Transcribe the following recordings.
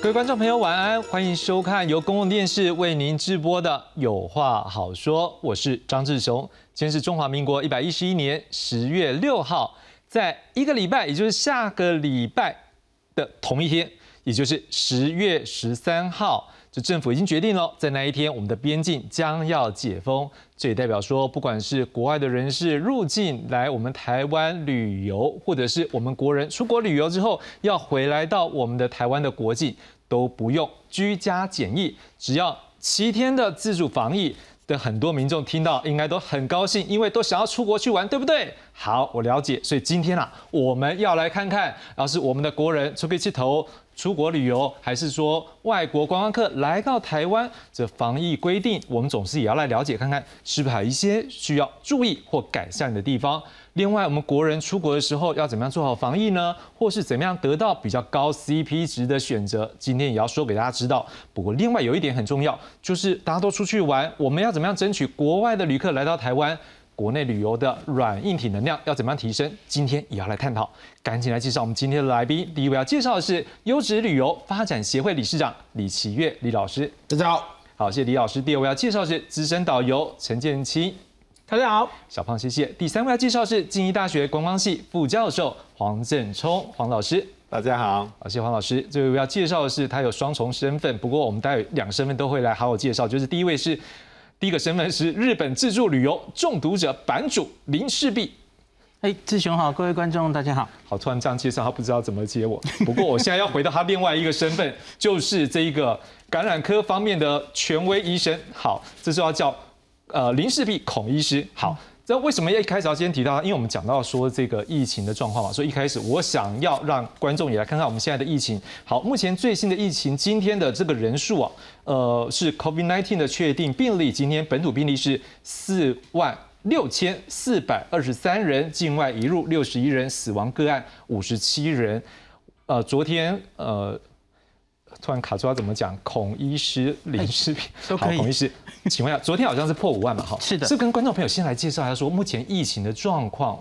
各位观众朋友，晚安，欢迎收看由公共电视为您直播的《有话好说》，我是张志雄。今天是中华民国一百一十一年十月六号，在一个礼拜，也就是下个礼拜的同一天，也就是十月十三号。政府已经决定了，在那一天，我们的边境将要解封。这也代表说，不管是国外的人士入境来我们台湾旅游，或者是我们国人出国旅游之后要回来到我们的台湾的国境，都不用居家检疫，只要七天的自主防疫。的很多民众听到应该都很高兴，因为都想要出国去玩，对不对？好，我了解。所以今天啊，我们要来看看，要是我们的国人出去去投。出国旅游，还是说外国观光客来到台湾，这防疫规定，我们总是也要来了解看看，是不是还有一些需要注意或改善的地方。另外，我们国人出国的时候要怎么样做好防疫呢？或是怎么样得到比较高 CP 值的选择？今天也要说给大家知道。不过，另外有一点很重要，就是大家都出去玩，我们要怎么样争取国外的旅客来到台湾？国内旅游的软硬体能量要怎么样提升？今天也要来探讨。赶紧来介绍我们今天的来宾。第一位要介绍的是优质旅游发展协会理事长李奇月李老师，大家好，好，谢谢李老师。第二位要介绍是资深导游陈建清，大家好，小胖谢谢。第三位要介绍是静宜大学观光系副教授黄振聪黄老师，大家好，好，谢谢黄老师。最后要介绍的是他有双重身份，不过我们待会两个身份都会来好好介绍。就是第一位是。第一个身份是日本自助旅游中毒者版主林世璧。哎，志雄好，各位观众大家好。好，突然这样介绍，他不知道怎么接我。不过我现在要回到他另外一个身份，就是这一个感染科方面的权威医生。好，这是要叫呃林世璧孔医师。好。那为什么要一开始要先提到？因为我们讲到说这个疫情的状况嘛，所以一开始我想要让观众也来看看我们现在的疫情。好，目前最新的疫情，今天的这个人数啊，呃，是 COVID-19 的确定病例，今天本土病例是四万六千四百二十三人，境外移入六十一人，死亡个案五十七人。呃，昨天呃。突然卡住，要怎么讲？孔医师、林世平，好，孔医师，请问一下，昨天好像是破五万嘛？哈，是的。是跟观众朋友先来介绍一下，说目前疫情的状况。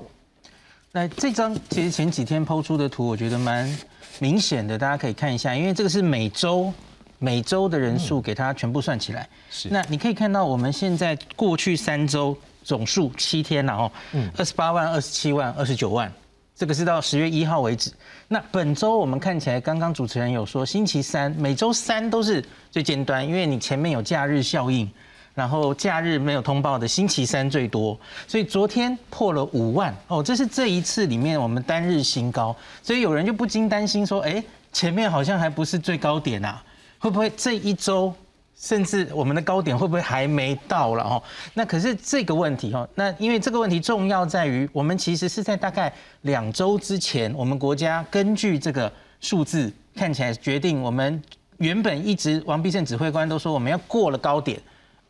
那这张其实前几天抛出的图，我觉得蛮明显的，大家可以看一下，因为这个是每周每周的人数，给它全部算起来。是。那你可以看到，我们现在过去三周总数七天了哦，嗯，二十八万、二十七万、二十九万。这个是到十月一号为止。那本周我们看起来，刚刚主持人有说，星期三每周三都是最尖端，因为你前面有假日效应，然后假日没有通报的星期三最多，所以昨天破了五万哦，这是这一次里面我们单日新高。所以有人就不禁担心说，哎，前面好像还不是最高点啊，会不会这一周？甚至我们的高点会不会还没到了哦？那可是这个问题哈，那因为这个问题重要在于，我们其实是在大概两周之前，我们国家根据这个数字看起来决定，我们原本一直王必胜指挥官都说我们要过了高点，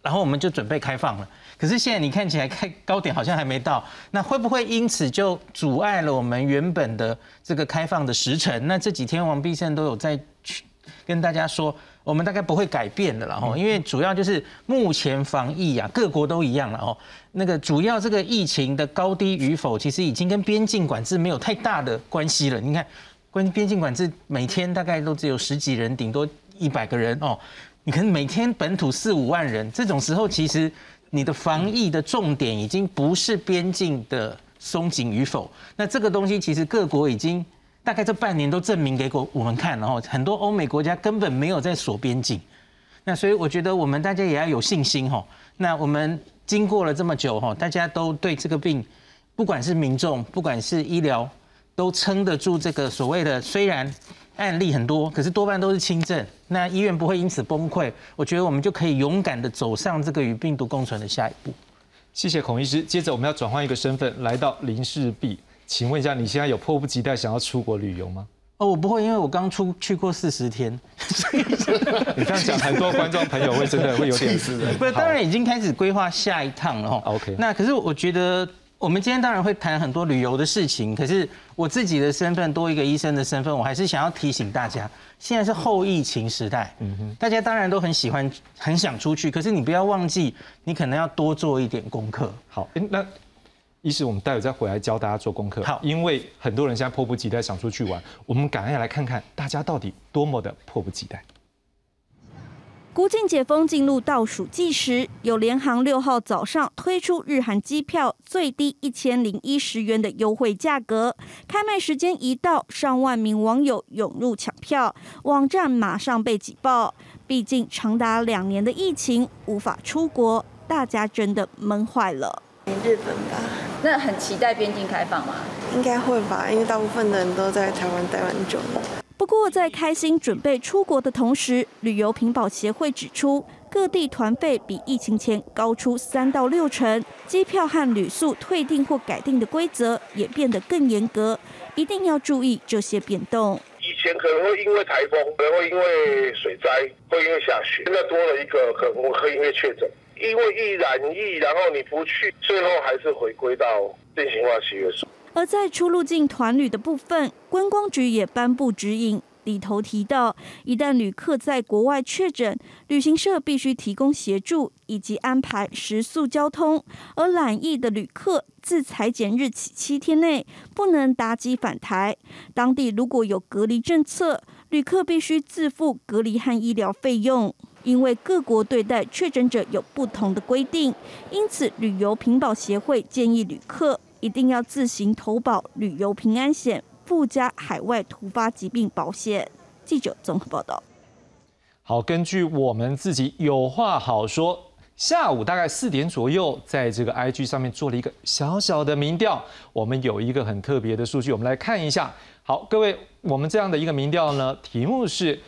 然后我们就准备开放了。可是现在你看起来开高点好像还没到，那会不会因此就阻碍了我们原本的这个开放的时程？那这几天王必胜都有在去跟大家说。我们大概不会改变的了哈，因为主要就是目前防疫啊，各国都一样了哦。那个主要这个疫情的高低与否，其实已经跟边境管制没有太大的关系了。你看，关边境管制每天大概都只有十几人，顶多一百个人哦。你可能每天本土四五万人，这种时候其实你的防疫的重点已经不是边境的松紧与否。那这个东西其实各国已经。大概这半年都证明给我我们看，然后很多欧美国家根本没有在锁边境，那所以我觉得我们大家也要有信心哈。那我们经过了这么久哈，大家都对这个病，不管是民众，不管是医疗，都撑得住这个所谓的虽然案例很多，可是多半都是轻症，那医院不会因此崩溃。我觉得我们就可以勇敢的走上这个与病毒共存的下一步。谢谢孔医师。接着我们要转换一个身份，来到林氏璧。请问一下，你现在有迫不及待想要出国旅游吗？哦，我不会，因为我刚出去过四十天。你这样讲，很多观众朋友会真的会有点 是不是，当然已经开始规划下一趟了哈。OK。那可是我觉得，我们今天当然会谈很多旅游的事情。可是我自己的身份多一个医生的身份，我还是想要提醒大家，现在是后疫情时代。嗯哼。大家当然都很喜欢、很想出去，可是你不要忘记，你可能要多做一点功课。好，那。一是我们待会再回来教大家做功课。好，因为很多人现在迫不及待想出去玩，我们赶快来看看大家到底多么的迫不及待。国境解封进入倒数计时，有联航六号早上推出日韩机票最低一千零一十元的优惠价格，开卖时间一到，上万名网友涌入抢票，网站马上被挤爆。毕竟长达两年的疫情无法出国，大家真的闷坏了。日本吧，那很期待边境开放吗？应该会吧，因为大部分的人都在台湾待蛮久了。不过，在开心准备出国的同时，旅游评保协会指出，各地团费比疫情前高出三到六成，机票和旅宿退订或改订的规则也变得更严格，一定要注意这些变动。以前可能会因为台风，可能会因为水灾，会因为下雪，现在多了一个可能会因为确诊，因为易染疫，然后你不去，最后还是回归到定型化契约书。而在出入境团旅的部分，观光局也颁布指引，里头提到，一旦旅客在国外确诊，旅行社必须提供协助以及安排食宿交通。而染疫的旅客自裁剪日起七天内不能搭机返台。当地如果有隔离政策，旅客必须自付隔离和医疗费用。因为各国对待确诊者有不同的规定，因此旅游平保协会建议旅客。一定要自行投保旅游平安险，附加海外突发疾病保险。记者综合报道。好，根据我们自己有话好说，下午大概四点左右，在这个 IG 上面做了一个小小的民调。我们有一个很特别的数据，我们来看一下。好，各位，我们这样的一个民调呢，题目是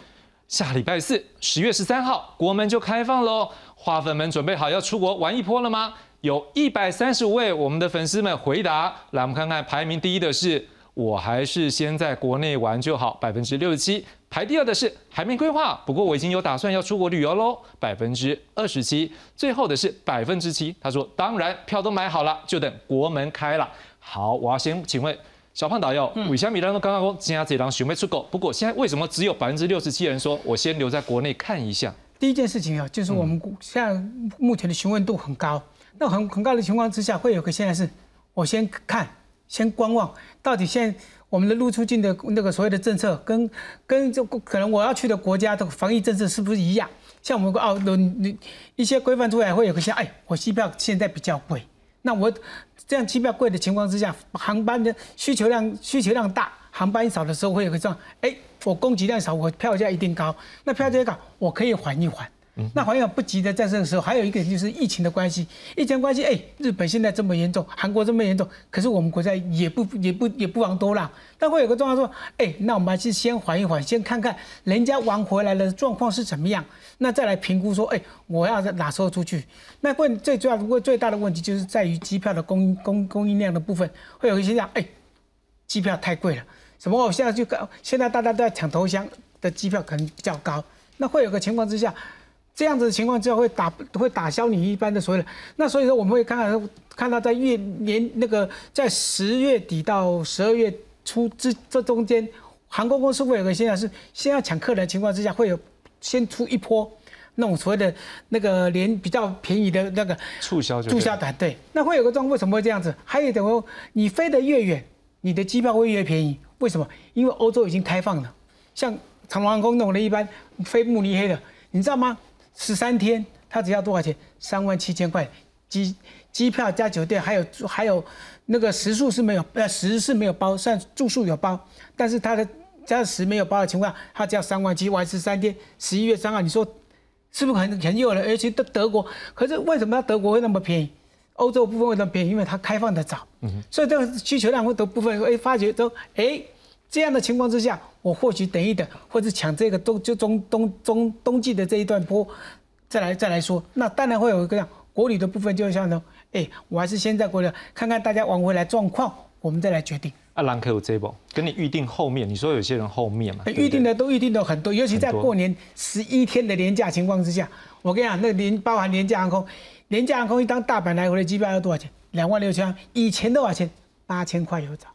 下礼拜四，十月十三号，国门就开放喽。花粉们准备好要出国玩一波了吗？有一百三十五位我们的粉丝们回答，来我们看看排名第一的是，我还是先在国内玩就好，百分之六十七。排第二的是还没规划，不过我已经有打算要出国旅游喽，百分之二十七。最后的是百分之七，他说当然票都买好了，就等国门开了。好，我要先请问小胖导游，韦香米人都刚刚说今天这张准备出国，不过现在为什么只有百分之六十七人说我先留在国内看一下？第一件事情啊，就是我们现在目前的询问度很高。那很很高的情况之下，会有个现在是，我先看，先观望，到底现在我们的入出境的那个所谓的政策，跟跟这可能我要去的国家的防疫政策是不是一样？像我们澳伦一些规范出来，会有个像，哎，我机票现在比较贵，那我这样机票贵的情况之下，航班的需求量需求量大，航班少的时候会有个这样，哎，我供给量少，我票价一定高，那票价高，我可以缓一缓。那好像不急的，在这个时候，还有一个就是疫情的关系。疫情关系，哎，日本现在这么严重，韩国这么严重，可是我们国家也不也不也不往多了。但会有个状况说，哎，那我们还是先缓一缓，先看看人家玩回来的状况是怎么样，那再来评估说，哎，我要在哪时候出去？那问最主要的问最大的问题就是在于机票的供应供供应量的部分，会有一些讲，哎，机票太贵了，什么？我现在就现在大家都在抢头香的机票可能比较高，那会有个情况之下。这样子的情况之下会打会打消你一般的所谓的，那所以说我们会看看看到在月年那个在十月底到十二月初这这中间，航空公司会有个现象是先要抢客人的情况之下会有先出一波那种所谓的那个连比较便宜的那个促销促销团队，那会有个状况为什么会这样子？还有等于你飞得越远，你的机票会越便宜，为什么？因为欧洲已经开放了，像长龙航空那种的一般飞慕尼黑的，你知道吗？十三天，他只要多少钱？三万七千块，机机票加酒店，还有还有那个食宿是没有，呃，食是没有包，算住宿有包，但是他的加食没有包的情况下，他只要三万七，玩十三天，十一月三号，你说是不是很很诱人？而且德德国，可是为什么德国会那么便宜？欧洲部分为什么便宜？因为它开放的早，嗯所以这个需求量会的部分，哎，发觉都哎这样的情况之下。我或许等一等，或者抢这个冬就中冬冬冬季的这一段波，再来再来说，那当然会有一个样国旅的部分，就像呢，哎，我还是先在国旅看看大家玩回来状况，我们再来决定。啊，兰克有这波跟你预定后面，你说有些人后面嘛？预定的都预定的很多，尤其在过年十一天的年假情况之下，我跟你讲，那年包含廉价航空，廉价航空一张大阪来回的机票要多少钱？两万六千，以前多少钱？八千块有找。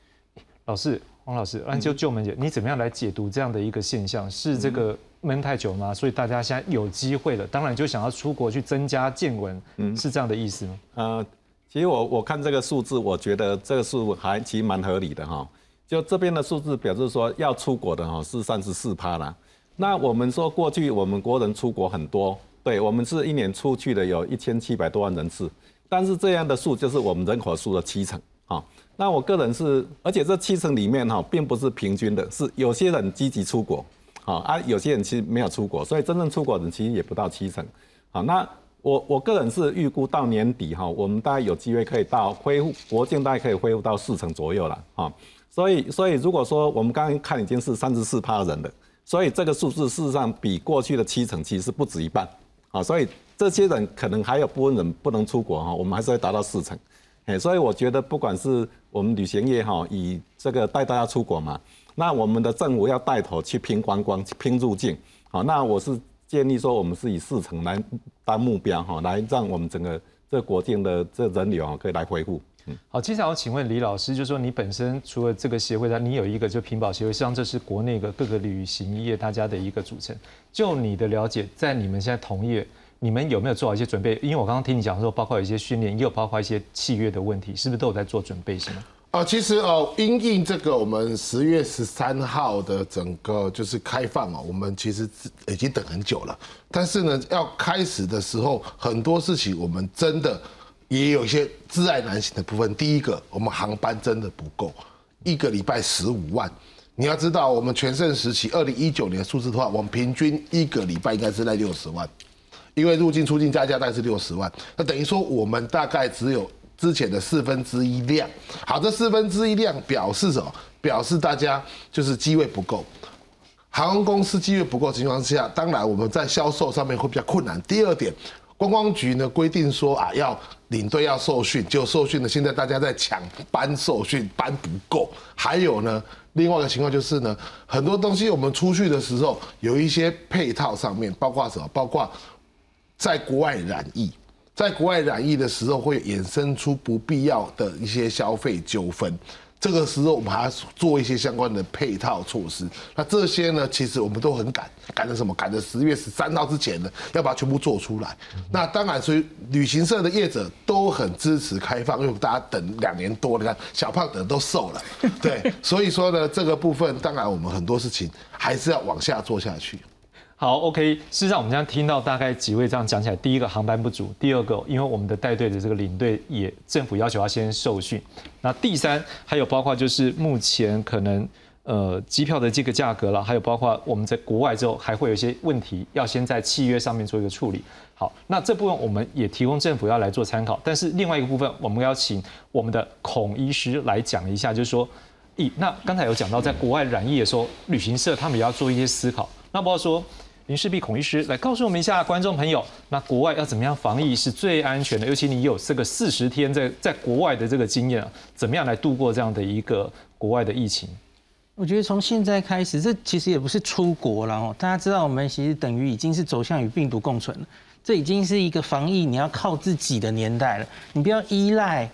老师。黄老师，那就就门姐，你怎么样来解读这样的一个现象？是这个闷太久吗？所以大家现在有机会了，当然就想要出国去增加见闻，嗯是这样的意思吗？呃，其实我我看这个数字，我觉得这个数还其实蛮合理的哈。就这边的数字表示说要出国的哈是三十四趴啦。那我们说过去我们国人出国很多，对我们是一年出去的有一千七百多万人次，但是这样的数就是我们人口数的七成啊。那我个人是，而且这七成里面哈并不是平均的，是有些人积极出国，好啊，有些人其实没有出国，所以真正出国人其实也不到七成。好，那我我个人是预估到年底哈，我们大概有机会可以到恢复国境，大概可以恢复到四成左右了啊。所以所以如果说我们刚刚看已经是三十四趴人了，所以这个数字事实上比过去的七成其实不止一半啊。所以这些人可能还有部分人不能出国哈，我们还是会达到四成。哎，所以我觉得不管是我们旅行业哈，以这个带大家出国嘛，那我们的政府要带头去拼观光、拼入境，好，那我是建议说，我们是以四成来当目标哈，来让我们整个这国境的这人流啊可以来恢复。嗯，好，接下来我请问李老师，就是说你本身除了这个协会的，你有一个就屏保协会，实际上这是国内的各个旅行业大家的一个组成。就你的了解，在你们现在同业。你们有没有做好一些准备？因为我刚刚听你讲说，包括有一些训练，也有包括一些契约的问题，是不是都有在做准备？是吗？啊，其实哦，因应这个我们十月十三号的整个就是开放哦，我们其实已经等很久了。但是呢，要开始的时候，很多事情我们真的也有一些自爱难行的部分。第一个，我们航班真的不够，一个礼拜十五万。你要知道，我们全盛时期二零一九年数字的话，我们平均一个礼拜应该是在六十万。因为入境出境加价大概是六十万，那等于说我们大概只有之前的四分之一量。好，这四分之一量表示什么？表示大家就是机位不够，航空公司机位不够情况下，当然我们在销售上面会比较困难。第二点，观光局呢规定说啊，要领队要受训，就受训呢，现在大家在抢班受训，班不够。还有呢，另外一个情况就是呢，很多东西我们出去的时候有一些配套上面，包括什么？包括在国外染疫，在国外染疫的时候，会衍生出不必要的一些消费纠纷。这个时候，我们还要做一些相关的配套措施。那这些呢，其实我们都很赶，赶着什么？赶着十月十三号之前呢，要把它全部做出来。那当然，所以旅行社的业者都很支持开放，因为大家等两年多，你看小胖等都瘦了，对。所以说呢，这个部分当然我们很多事情还是要往下做下去。好，OK。事实上，我们现在听到大概几位这样讲起来，第一个航班不足，第二个，因为我们的带队的这个领队也政府要求要先受训。那第三，还有包括就是目前可能呃机票的这个价格了，还有包括我们在国外之后还会有一些问题，要先在契约上面做一个处理。好，那这部分我们也提供政府要来做参考。但是另外一个部分，我们要请我们的孔医师来讲一下，就是说，咦，那刚才有讲到在国外染疫的时候，旅行社他们也要做一些思考。那包括说。林世璧孔医师来告诉我们一下，观众朋友，那国外要怎么样防疫是最安全的？尤其你有这个四十天在在国外的这个经验啊，怎么样来度过这样的一个国外的疫情？我觉得从现在开始，这其实也不是出国了哦。大家知道，我们其实等于已经是走向与病毒共存了。这已经是一个防疫你要靠自己的年代了。你不要依赖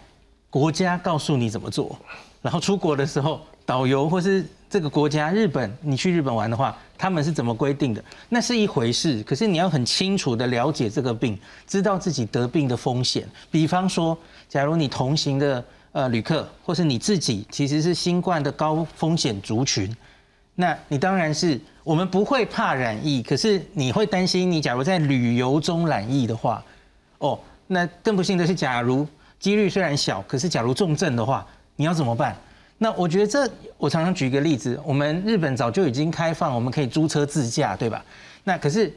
国家告诉你怎么做，然后出国的时候，导游或是这个国家日本，你去日本玩的话。他们是怎么规定的？那是一回事。可是你要很清楚的了解这个病，知道自己得病的风险。比方说，假如你同行的呃旅客，或是你自己其实是新冠的高风险族群，那你当然是我们不会怕染疫，可是你会担心，你假如在旅游中染疫的话，哦，那更不幸的是，假如几率虽然小，可是假如重症的话，你要怎么办？那我觉得这，我常常举一个例子，我们日本早就已经开放，我们可以租车自驾，对吧？那可是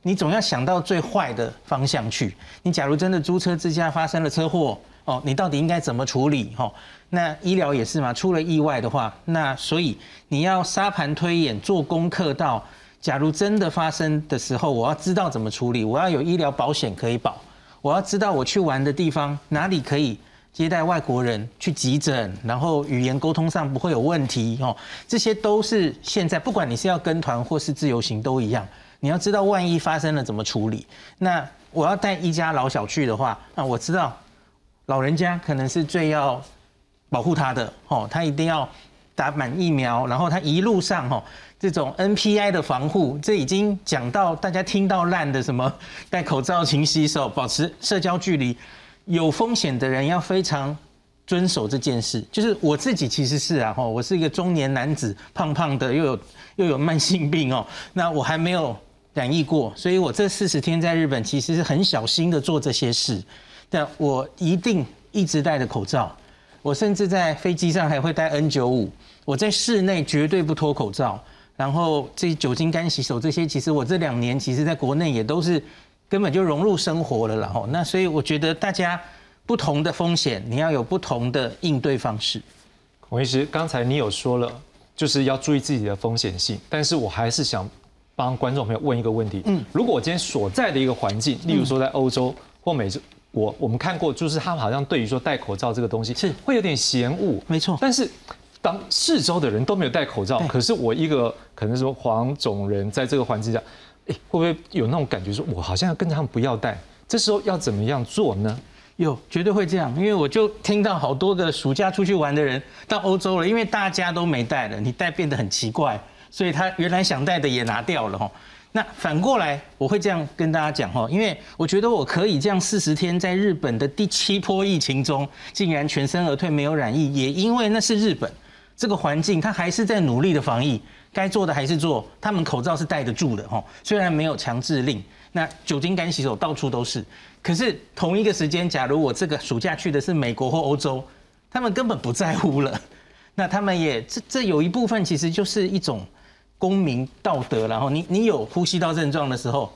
你总要想到最坏的方向去。你假如真的租车自驾发生了车祸，哦，你到底应该怎么处理？哈，那医疗也是嘛，出了意外的话，那所以你要沙盘推演，做功课到，假如真的发生的时候，我要知道怎么处理，我要有医疗保险可以保，我要知道我去玩的地方哪里可以。接待外国人去急诊，然后语言沟通上不会有问题哦，这些都是现在不管你是要跟团或是自由行都一样，你要知道万一发生了怎么处理。那我要带一家老小去的话，那我知道老人家可能是最要保护他的哦，他一定要打满疫苗，然后他一路上哈这种 NPI 的防护，这已经讲到大家听到烂的什么戴口罩、勤洗手、保持社交距离。有风险的人要非常遵守这件事。就是我自己其实是啊，哈，我是一个中年男子，胖胖的，又有又有慢性病哦，那我还没有染疫过，所以我这四十天在日本其实是很小心的做这些事，但我一定一直戴着口罩，我甚至在飞机上还会戴 N 九五，我在室内绝对不脱口罩。然后这酒精干洗手这些，其实我这两年其实在国内也都是根本就融入生活了，然后那所以我觉得大家不同的风险，你要有不同的应对方式。孔医师，刚才你有说了，就是要注意自己的风险性，但是我还是想帮观众朋友问一个问题：嗯，如果我今天所在的一个环境，例如说在欧洲或美洲，我我们看过，就是他们好像对于说戴口罩这个东西是。会有点嫌恶，没错，但是。当四周的人都没有戴口罩，可是我一个可能说黄种人在这个环境下，哎，会不会有那种感觉，说我好像要跟他们不要带？这时候要怎么样做呢？有，绝对会这样，因为我就听到好多个暑假出去玩的人到欧洲了，因为大家都没带了，你带变得很奇怪，所以他原来想带的也拿掉了哈。那反过来，我会这样跟大家讲哈，因为我觉得我可以这样四十天在日本的第七波疫情中，竟然全身而退没有染疫，也因为那是日本。这个环境，他还是在努力的防疫，该做的还是做。他们口罩是戴得住的哈，虽然没有强制令，那酒精干洗手到处都是。可是同一个时间，假如我这个暑假去的是美国或欧洲，他们根本不在乎了。那他们也这这有一部分其实就是一种公民道德。然后你你有呼吸道症状的时候，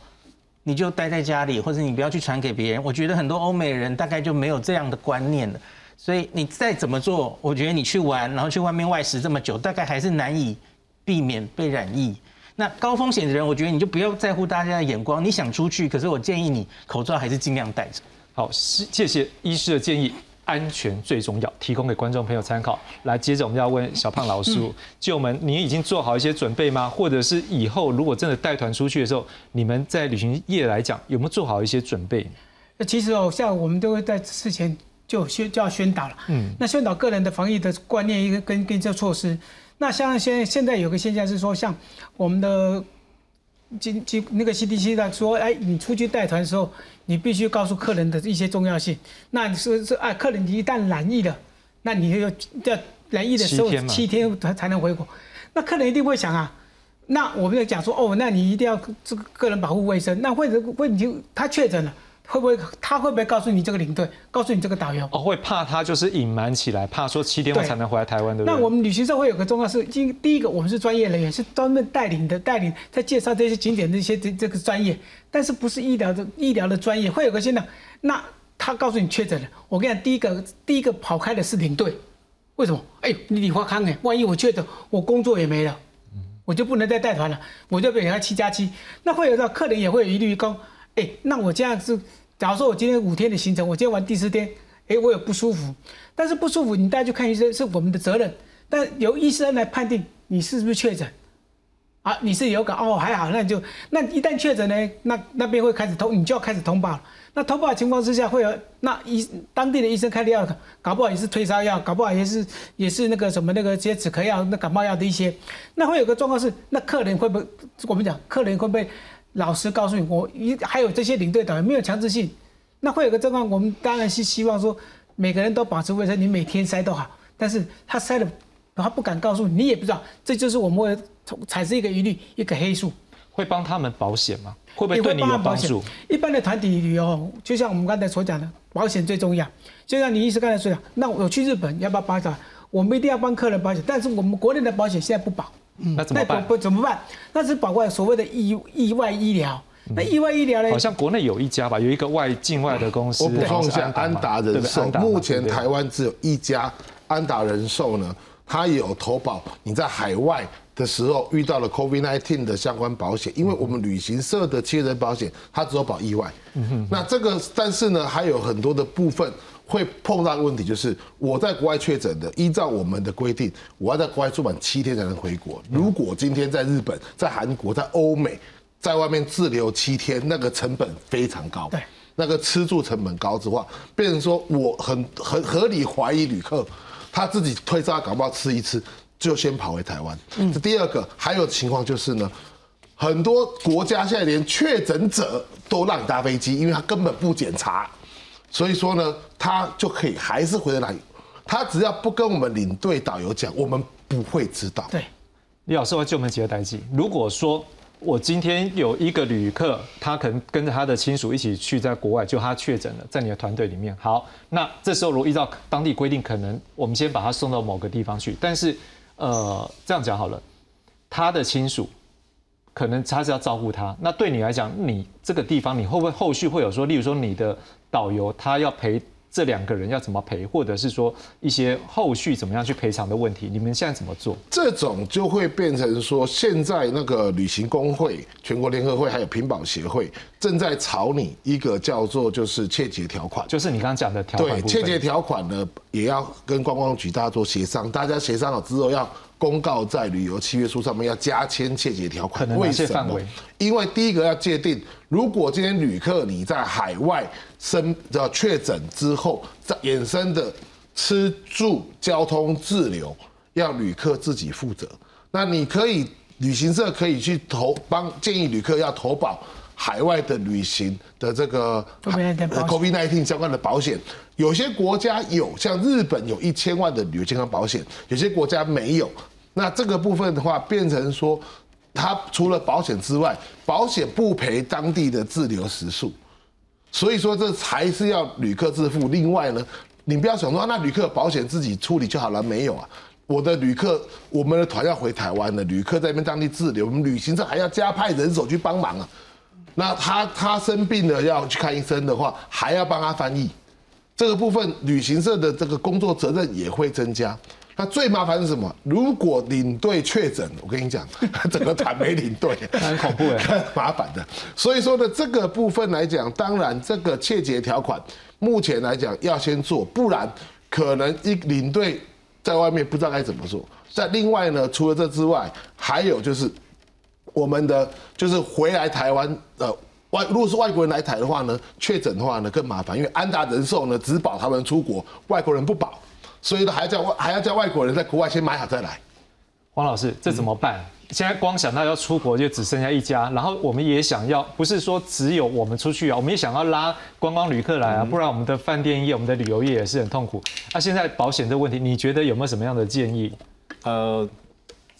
你就待在家里，或者你不要去传给别人。我觉得很多欧美人大概就没有这样的观念了。所以你再怎么做，我觉得你去玩，然后去外面外食这么久，大概还是难以避免被染疫。那高风险的人，我觉得你就不要在乎大家的眼光。你想出去，可是我建议你口罩还是尽量戴着。好，谢谢医师的建议，安全最重要，提供给观众朋友参考。来，接着我们要问小胖老师，就我们，你已经做好一些准备吗？或者是以后如果真的带团出去的时候，你们在旅行业来讲，有没有做好一些准备？那其实哦，像我们都会在事前。就宣就要宣导了，嗯，那宣导个人的防疫的观念一个跟跟这措施，那像现现在有个现象是说，像我们的经经那个 CDC 的说，哎，你出去带团的时候，你必须告诉客人的一些重要性。那是是哎，客人一旦染疫了，那你要要染疫的时候七天才才能回国，那客人一定会想啊，那我们就讲说，哦，那你一定要这个个人保护卫生，那或者问题他确诊了。会不会他会不会告诉你这个领队，告诉你这个导游？哦，会怕他就是隐瞒起来，怕说七天后才能回来台湾，对不对？那我们旅行社会有个重要是，第第一个我们是专业人员，是专门带领的，带领在介绍这些景点的一些这这个专业，但是不是医疗的医疗的专业，会有个现象。那他告诉你确诊了，我跟你讲，第一个第一个跑开的是领队，为什么？哎，你李华康哎，万一我确诊，我工作也没了，我就不能再带团了，我就给他七加七。那会有到客人也会有疑虑高，哎，那我这样是。假如说我今天五天的行程，我今天玩第四天，哎，我有不舒服，但是不舒服你带去看医生是我们的责任，但由医生来判定你是不是确诊，啊，你是有感哦，还好，那你就那一旦确诊呢，那那边会开始通，你就要开始通报了。那通报的情况之下，会有那医当地的医生开的药，搞不好也是退烧药，搞不好也是也是那个什么那个些止咳药、那感冒药的一些，那会有个状况是，那客人会不会我们讲客人会不会？老实告诉你，我一还有这些领队导游没有强制性，那会有个状况，我们当然是希望说每个人都保持卫生，你每天筛都好。但是他筛了，他不敢告诉你，你也不知道，这就是我们会产生一个疑虑，一个黑数。会帮他们保险吗？会不会对你有帮助？一般的团体旅游，就像我们刚才所讲的，保险最重要。就像你医师刚才说的，那我去日本要不要保险？我们一定要帮客人保险，但是我们国内的保险现在不保。那怎么办？不怎么办？那是保外所谓的意意外医疗。那意外医疗呢？好像国内有一家吧，有一个外境外的公司。我补充一下，安达人寿目前台湾只有一家安达人寿呢，它有投保你在海外的时候遇到了 COVID-19 的相关保险，因为我们旅行社的七人保险它只有保意外。那这个但是呢，还有很多的部分。会碰到的问题就是，我在国外确诊的，依照我们的规定，我要在国外住满七天才能回国。如果今天在日本、在韩国、在欧美，在外面滞留七天，那个成本非常高。对，那个吃住成本高之话，变成说我很很合理怀疑旅客他自己退烧感冒吃一次就先跑回台湾。嗯，这第二个还有情况就是呢，很多国家现在连确诊者都让你搭飞机，因为他根本不检查。所以说呢，他就可以还是回到那里，他只要不跟我们领队导游讲，我们不会知道。对，李老师我救我们几个代际。如果说我今天有一个旅客，他可能跟着他的亲属一起去在国外，就他确诊了，在你的团队里面。好，那这时候如果依照当地规定，可能我们先把他送到某个地方去。但是，呃，这样讲好了，他的亲属可能他是要照顾他。那对你来讲，你这个地方你会不会后续会有说，例如说你的导游他要陪？这两个人要怎么赔，或者是说一些后续怎么样去赔偿的问题，你们现在怎么做？这种就会变成说，现在那个旅行工会、全国联合会还有平保协会正在草拟一个叫做就是切结条款，就是你刚刚讲的条款。对，切结条款呢也要跟观光局大家做协商，大家协商好之后要。公告在旅游契约书上面要加签切结条款，为什么？因为第一个要界定，如果今天旅客你在海外生的确诊之后，在衍生的吃住交通滞留，要旅客自己负责。那你可以旅行社可以去投帮建议旅客要投保海外的旅行的这个 COVID-19 相关的保险。有些国家有，像日本有一千万的旅游健康保险，有些国家没有。那这个部分的话，变成说，它除了保险之外，保险不赔当地的滞留时数，所以说这还是要旅客自付。另外呢，你不要想说那旅客保险自己处理就好了，没有啊，我的旅客，我们的团要回台湾的旅客在那边当地滞留，我们旅行社还要加派人手去帮忙啊。那他他生病了要去看医生的话，还要帮他翻译，这个部分旅行社的这个工作责任也会增加。那最麻烦是什么？如果领队确诊，我跟你讲，整个团没领队，很恐怖哎，麻烦的。所以说呢，这个部分来讲，当然这个切结条款，目前来讲要先做，不然可能一领队在外面不知道该怎么做。在另外呢，除了这之外，还有就是我们的就是回来台湾呃外，如果是外国人来台的话呢，确诊的话呢更麻烦，因为安达人寿呢只保他们出国，外国人不保。所以都，还要叫外还要叫外国人在国外先买好再来。黄老师，这怎么办？现在光想到要出国，就只剩下一家。然后我们也想要，不是说只有我们出去啊，我们也想要拉观光旅客来啊，不然我们的饭店业、我们的旅游业也是很痛苦。那现在保险这个问题，你觉得有没有什么样的建议？呃，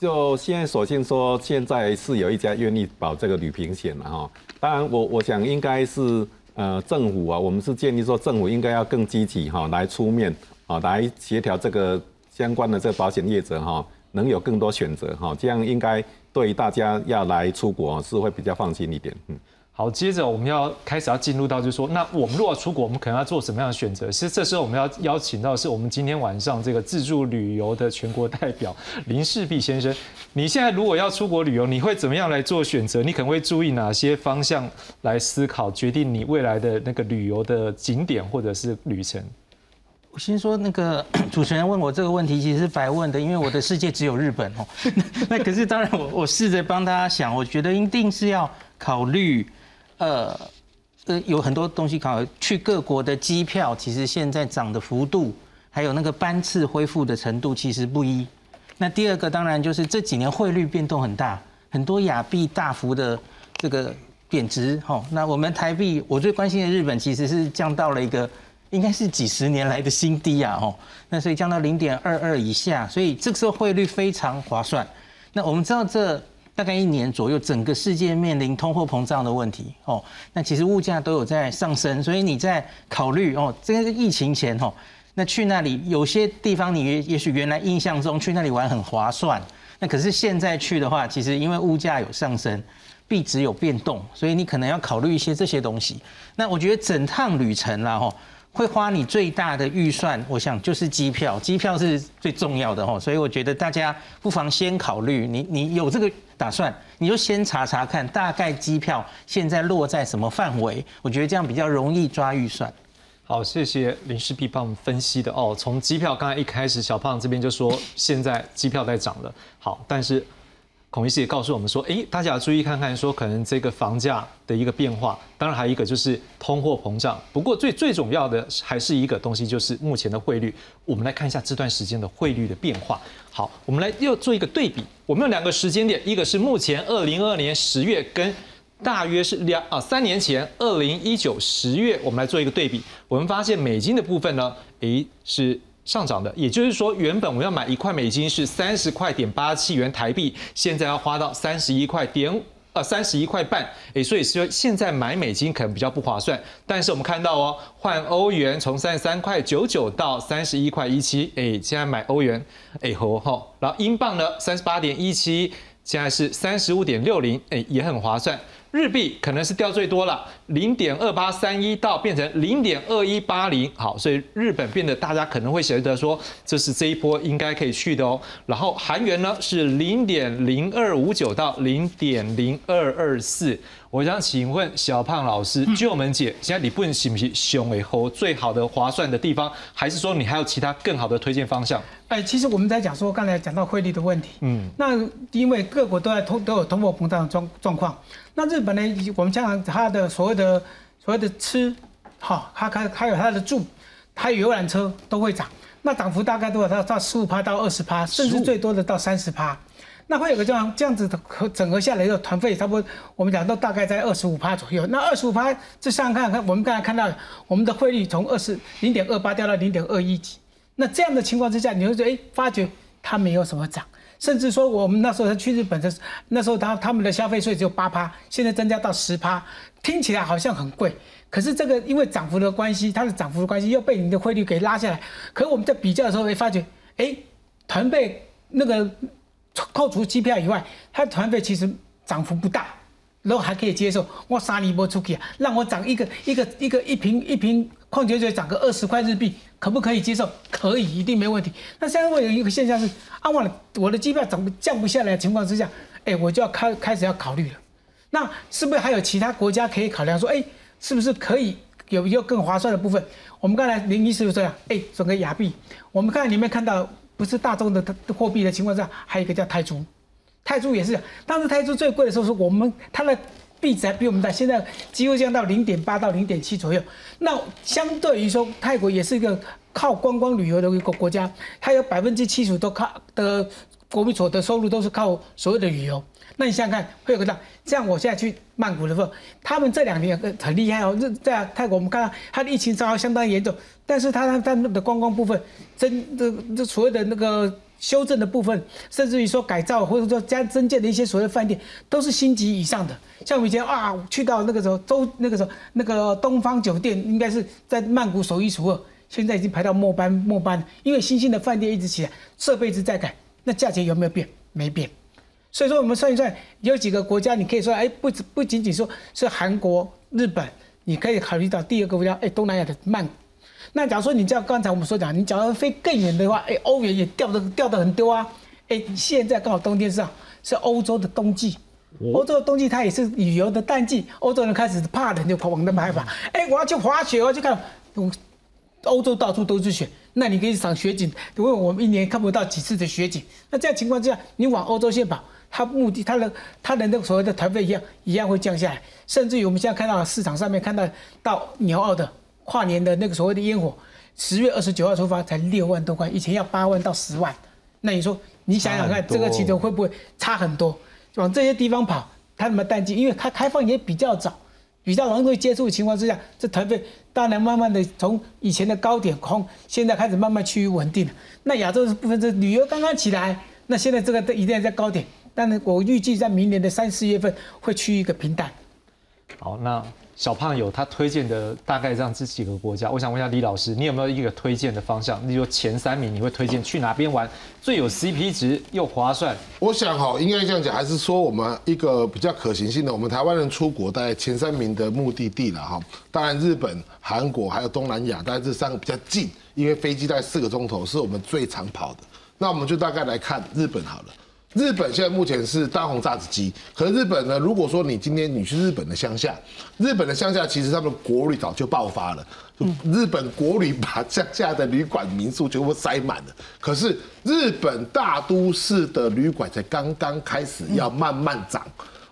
就现在索性说，现在是有一家愿意保这个旅平险了哈。当然，我我想应该是呃政府啊，我们是建议说政府应该要更积极哈来出面。啊，来协调这个相关的这个保险业者哈，能有更多选择哈，这样应该对大家要来出国是会比较放心一点。嗯，好，接着我们要开始要进入到就是说，那我们如果出国，我们可能要做什么样的选择？其实这时候我们要邀请到是我们今天晚上这个自助旅游的全国代表 林世璧先生。你现在如果要出国旅游，你会怎么样来做选择？你可能会注意哪些方向来思考，决定你未来的那个旅游的景点或者是旅程？我先说那个 主持人问我这个问题，其实是白问的，因为我的世界只有日本哦。那可是当然，我我试着帮大家想，我觉得一定是要考虑，呃呃，有很多东西考虑。去各国的机票，其实现在涨的幅度，还有那个班次恢复的程度，其实不一。那第二个当然就是这几年汇率变动很大，很多亚币大幅的这个贬值。哈，那我们台币，我最关心的日本其实是降到了一个。应该是几十年来的新低啊，哦，那所以降到零点二二以下，所以这个时候汇率非常划算。那我们知道这大概一年左右，整个世界面临通货膨胀的问题，哦，那其实物价都有在上升，所以你在考虑哦，这个疫情前哦，那去那里有些地方你也许原来印象中去那里玩很划算，那可是现在去的话，其实因为物价有上升，币值有变动，所以你可能要考虑一些这些东西。那我觉得整趟旅程啦，吼。会花你最大的预算，我想就是机票，机票是最重要的哈，所以我觉得大家不妨先考虑，你你有这个打算，你就先查查看大概机票现在落在什么范围，我觉得这样比较容易抓预算。好，谢谢林世璧帮我们分析的哦。从机票刚才一开始，小胖这边就说现在机票在涨了，好，但是。孔医师也告诉我们说，哎，大家要注意看看，说可能这个房价的一个变化，当然还有一个就是通货膨胀。不过最最重要的还是一个东西，就是目前的汇率。我们来看一下这段时间的汇率的变化。好，我们来又做一个对比。我们有两个时间点，一个是目前二零二二年十月跟大约是两啊三年前，二零一九十月，我们来做一个对比，我们发现美金的部分呢，诶是上涨的，也就是说，原本我要买一块美金是三十块点八七元台币，现在要花到三十一块点。呃，三十一块半，诶，所以说现在买美金可能比较不划算。但是我们看到哦，换欧元从三十三块九九到三十一块一七，诶，现在买欧元，诶，吼吼。然后英镑呢，三十八点一七，现在是三十五点六零，诶，也很划算。日币可能是掉最多了，零点二八三一到变成零点二一八零，好，所以日本变得大家可能会觉得说，这是这一波应该可以去的哦。然后韩元呢是零点零二五九到零点零二二四。我想请问小胖老师，就我们解，现在你不能是不是熊尾后最好的划算的地方，还是说你还有其他更好的推荐方向？哎，其实我们在讲说，刚才讲到汇率的问题，嗯，那因为各国都在通都有通货膨胀的状状况，那日本呢，我们讲它的所谓的所谓的吃，好，它还还有它的住，它有游览车都会涨，那涨幅大概多少到到十五趴到二十趴，甚至最多的到三十趴。那会有个这样这样子的和整合下来的团费，差不多我们讲都大概在二十五趴左右。那二十五趴，这上看看，我们刚才看到我们的汇率从二十零点二八掉到零点二一几。那这样的情况之下，你会觉得哎，发觉它没有什么涨，甚至说我们那时候去日本的那时候他他们的消费税只有八趴，现在增加到十趴，听起来好像很贵。可是这个因为涨幅的关系，它的涨幅的关系又被你的汇率给拉下来。可我们在比较的时候会发觉，哎，团费那个。扣除机票以外，它的团费其实涨幅不大，然后还可以接受。我三年波出去啊，让我涨一个一个一个一瓶一瓶矿泉水涨个二十块日币，可不可以接受？可以，一定没问题。那现在会有一个现象是，啊，我的我的机票怎么降不下来的情况之下，哎，我就要开开始要考虑了。那是不是还有其他国家可以考量？说，哎，是不是可以有一个更划算的部分？我们刚才林医师就这样，哎，整个亚币，我们看里面看到。不是大众的货币的情况下，还有一个叫泰铢，泰铢也是，当时泰铢最贵的时候是我们它的币值还比我们大，现在几乎降到零点八到零点七左右。那相对于说，泰国也是一个靠观光旅游的一个国家，它有百分之七十都靠的国民所得收入都是靠所谓的旅游。那你想想看，会有个这样，像我现在去曼谷的时候，他们这两年很厉害哦，在泰国我们看到它的疫情遭相当严重，但是它它它的观光部分，真的这所谓的那个修正的部分，甚至于说改造或者说加增建的一些所谓饭店，都是星级以上的。像我以前啊，去到那个时候周那个时候那个东方酒店，应该是在曼谷数一数二，现在已经排到末班末班，因为新兴的饭店一直起来，设备一直在改，那价钱有没有变？没变。所以说，我们算一算，有几个国家，你可以说，哎，不止不仅仅说是韩国、日本，你可以考虑到第二个国家，哎，东南亚的曼谷。那假如说你像刚才我们所讲，你假如飞更远的话，哎，欧元也掉的掉的很多啊。哎，现在刚好冬天是啊是欧洲的冬季，欧洲的冬季它也是旅游的淡季，欧洲人开始怕冷就跑往那边跑。哎，我要去滑雪，我要去看，欧洲到处都是雪。那你可以赏雪景，因为我们一年看不到几次的雪景。那这样情况之下，你往欧洲线跑。它目的，它的它的那个所谓的团费一样一样会降下来，甚至于我们现在看到市场上面看到到纽澳的跨年的那个所谓的烟火，十月二十九号出发才六万多块，以前要八万到十万。那你说你想想看，这个其中会不会差很多？往这些地方跑，它什么淡季？因为它开放也比较早，比较容易接触的情况之下，这团费当然慢慢的从以前的高点空，现在开始慢慢趋于稳定了。那亚洲的部分是旅游刚刚起来，那现在这个都一定在高点。但是我预计在明年的三四月份会趋于一个平淡。好，那小胖有他推荐的大概这样这几个国家，我想问一下李老师，你有没有一个推荐的方向？例如前三名，你会推荐去哪边玩最有 CP 值又划算？我想哈，应该这样讲，还是说我们一个比较可行性的，我们台湾人出国大概前三名的目的地了哈。当然，日本、韩国还有东南亚，大概这三个比较近，因为飞机大概四个钟头，是我们最常跑的。那我们就大概来看日本好了。日本现在目前是大红炸子鸡，可日本呢？如果说你今天你去日本的乡下，日本的乡下其实他们的国旅早就爆发了，日本国旅把乡下的旅馆民宿全部塞满了。可是日本大都市的旅馆才刚刚开始要慢慢涨，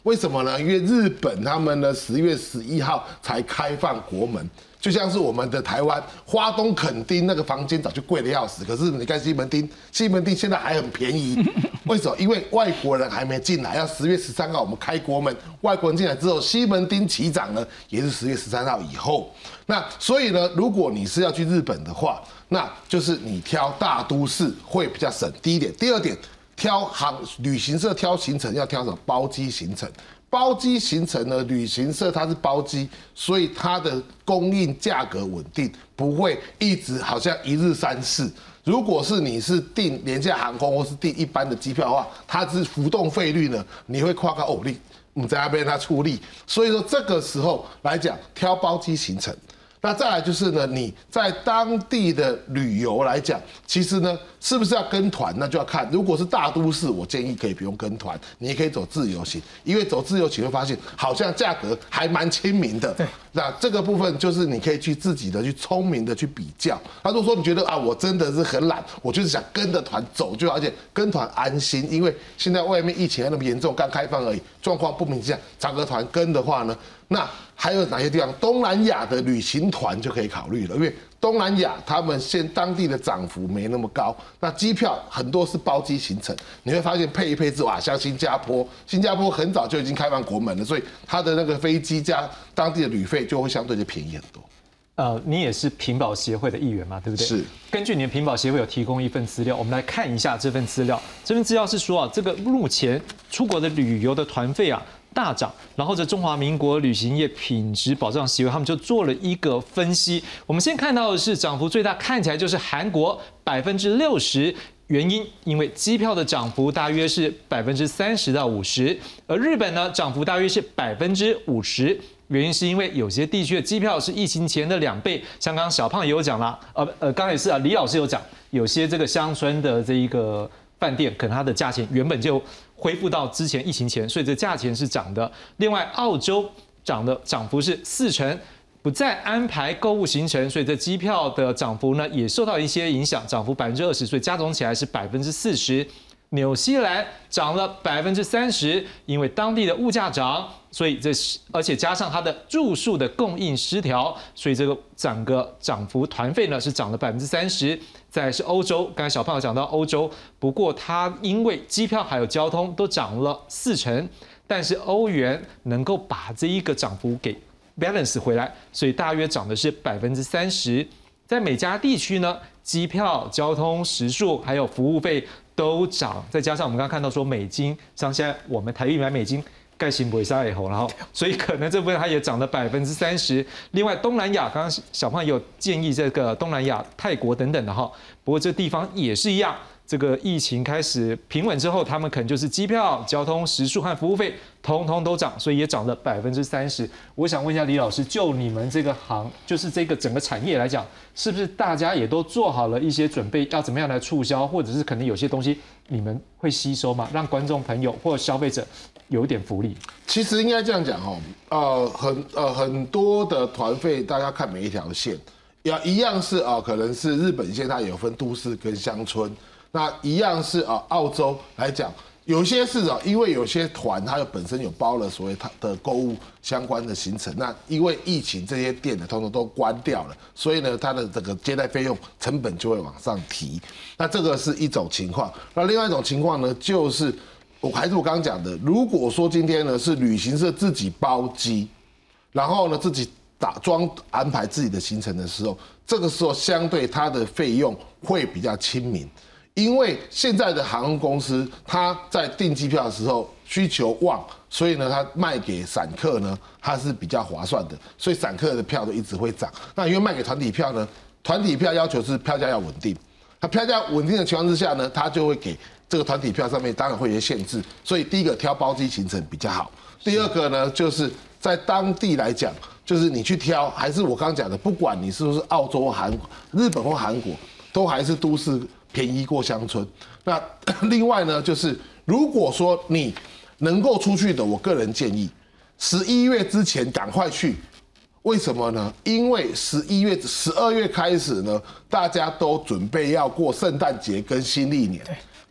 为什么呢？因为日本他们呢十月十一号才开放国门，就像是我们的台湾花东垦丁那个房间早就贵的要死，可是你看西门町，西门町现在还很便宜，为什么？因为外国人还没进来，要十月十三号我们开国门，外国人进来之后，西门町起涨呢，也是十月十三号以后。那所以呢，如果你是要去日本的话，那就是你挑大都市会比较省。第一点，第二点，挑航旅行社挑行程要挑什么包机行程。包机行程呢，旅行社它是包机，所以它的供应价格稳定，不会一直好像一日三次。如果是你是订廉价航空或是订一般的机票的话，它是浮动费率呢，你会跨个偶利，你在那边它出力。所以说这个时候来讲，挑包机行程。那再来就是呢，你在当地的旅游来讲，其实呢，是不是要跟团？那就要看。如果是大都市，我建议可以不用跟团，你也可以走自由行，因为走自由行会发现好像价格还蛮亲民的。对。那这个部分就是你可以去自己的去聪明的去比较。那如果说你觉得啊，我真的是很懒，我就是想跟着团走就好，而且跟团安心，因为现在外面疫情还那么严重，刚开放而已，状况不明之下，找个团跟的话呢，那还有哪些地方？东南亚的旅行团就可以考虑了，因为东南亚他们现当地的涨幅没那么高，那机票很多是包机行程，你会发现配一配置哇，像新加坡，新加坡很早就已经开放国门了，所以它的那个飞机加当地的旅费就会相对就便宜很多。呃，你也是屏保协会的一员嘛，对不对？是。根据你的屏保协会有提供一份资料，我们来看一下这份资料。这份资料是说啊，这个目前出国的旅游的团费啊。大涨，然后这中华民国旅行业品质保障协会他们就做了一个分析。我们先看到的是涨幅最大，看起来就是韩国百分之六十，原因因为机票的涨幅大约是百分之三十到五十，而日本呢涨幅大约是百分之五十，原因是因为有些地区的机票是疫情前的两倍。像刚小胖也有讲了，呃呃，刚才也是啊，李老师有讲，有些这个乡村的这一个饭店，可能它的价钱原本就。恢复到之前疫情前，所以这价钱是涨的。另外，澳洲涨的涨幅是四成，不再安排购物行程，所以这机票的涨幅呢也受到一些影响，涨幅百分之二十，所以加总起来是百分之四十。纽西兰涨了百分之三十，因为当地的物价涨，所以这是而且加上它的住宿的供应失调，所以这个整个涨幅团费呢是涨了百分之三十。再是欧洲，刚才小胖有讲到欧洲，不过它因为机票还有交通都涨了四成，但是欧元能够把这一个涨幅给 balance 回来，所以大约涨的是百分之三十。在每家地区呢，机票、交通、食宿还有服务费。都涨，再加上我们刚刚看到说美金，像现在我们台币买美金，盖新不会杀以后，然后 所以可能这部分它也涨了百分之三十。另外东南亚，刚刚小胖有建议这个东南亚泰国等等的哈，不过这地方也是一样。这个疫情开始平稳之后，他们可能就是机票、交通、食宿和服务费，通通都涨，所以也涨了百分之三十。我想问一下李老师，就你们这个行，就是这个整个产业来讲，是不是大家也都做好了一些准备，要怎么样来促销，或者是可能有些东西你们会吸收吗？让观众朋友或消费者有一点福利？其实应该这样讲哦，呃，很呃很多的团费，大家看每一条线，要一样是啊，可能是日本线，它有分都市跟乡村。那一样是啊，澳洲来讲，有些是啊，因为有些团它有本身有包了所谓它的购物相关的行程，那因为疫情这些店呢，通通都关掉了，所以呢，它的这个接待费用成本就会往上提。那这个是一种情况。那另外一种情况呢，就是我还是我刚刚讲的，如果说今天呢是旅行社自己包机，然后呢自己打装安排自己的行程的时候，这个时候相对它的费用会比较亲民。因为现在的航空公司，它在订机票的时候需求旺，所以呢，它卖给散客呢，它是比较划算的，所以散客的票都一直会涨。那因为卖给团体票呢，团体票要求是票价要稳定，它票价稳定的情况之下呢，它就会给这个团体票上面当然会有些限制。所以第一个挑包机行程比较好，第二个呢，就是在当地来讲，就是你去挑，还是我刚刚讲的，不管你是不是澳洲、韩、日本或韩国，都还是都市。便宜过乡村。那 另外呢，就是如果说你能够出去的，我个人建议十一月之前赶快去。为什么呢？因为十一月、十二月开始呢，大家都准备要过圣诞节跟新历年。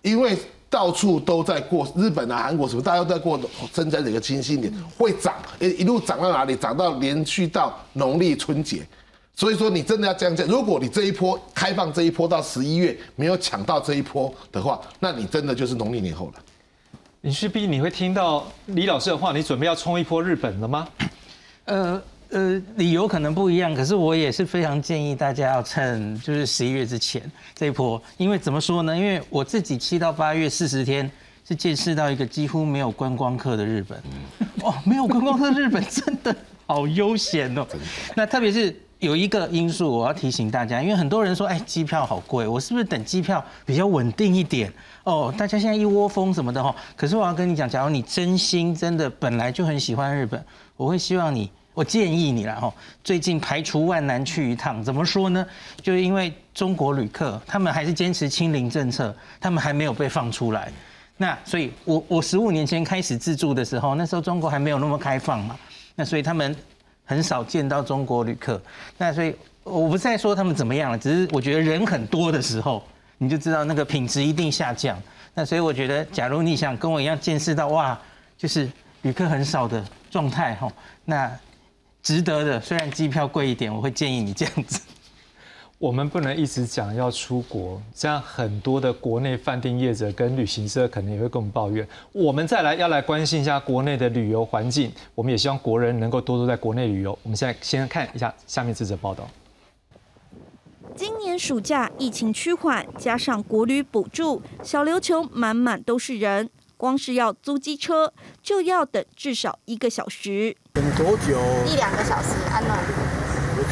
因为到处都在过日本啊、韩国什么，大家都在过圣诞节跟新新年，会涨，一一路涨到哪里？涨到连续到农历春节。所以说你真的要这样讲，如果你这一波开放这一波到十一月没有抢到这一波的话，那你真的就是农历年后了。你势必，你会听到李老师的话，你准备要冲一波日本了吗？呃呃，理由可能不一样，可是我也是非常建议大家要趁就是十一月之前这一波，因为怎么说呢？因为我自己七到八月四十天是见识到一个几乎没有观光客的日本，哦，没有观光客的日本真的好悠闲哦。那特别是。有一个因素我要提醒大家，因为很多人说，哎，机票好贵，我是不是等机票比较稳定一点？哦，大家现在一窝蜂什么的哈。可是我要跟你讲，假如你真心真的本来就很喜欢日本，我会希望你，我建议你了哈。最近排除万难去一趟，怎么说呢？就是因为中国旅客他们还是坚持清零政策，他们还没有被放出来。那所以，我我十五年前开始自助的时候，那时候中国还没有那么开放嘛。那所以他们。很少见到中国旅客，那所以我不再说他们怎么样了，只是我觉得人很多的时候，你就知道那个品质一定下降。那所以我觉得，假如你想跟我一样见识到哇，就是旅客很少的状态哈，那值得的。虽然机票贵一点，我会建议你这样子。我们不能一直讲要出国，这样很多的国内饭店业者跟旅行社可能也会跟我们抱怨。我们再来要来关心一下国内的旅游环境，我们也希望国人能够多多在国内旅游。我们现在先看一下下面这则报道。今年暑假疫情趋缓，加上国旅补助，小琉球满满都是人，光是要租机车就要等至少一个小时。等多久？一两个小时，安乐。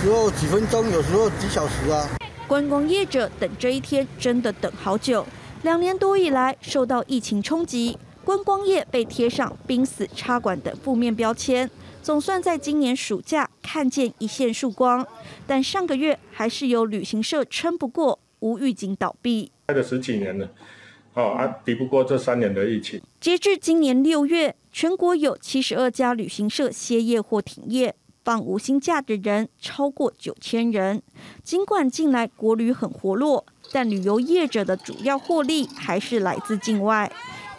有时候几分钟，有时候几小时啊。观光业者等这一天真的等好久。两年多以来，受到疫情冲击，观光业被贴上“濒死插管”的负面标签。总算在今年暑假看见一线曙光，但上个月还是有旅行社撑不过，无预警倒闭。开了十几年了，哦啊，抵不过这三年的疫情。截至今年六月，全国有七十二家旅行社歇业或停业。放无薪假的人超过九千人。尽管近来国旅很活络，但旅游业者的主要获利还是来自境外。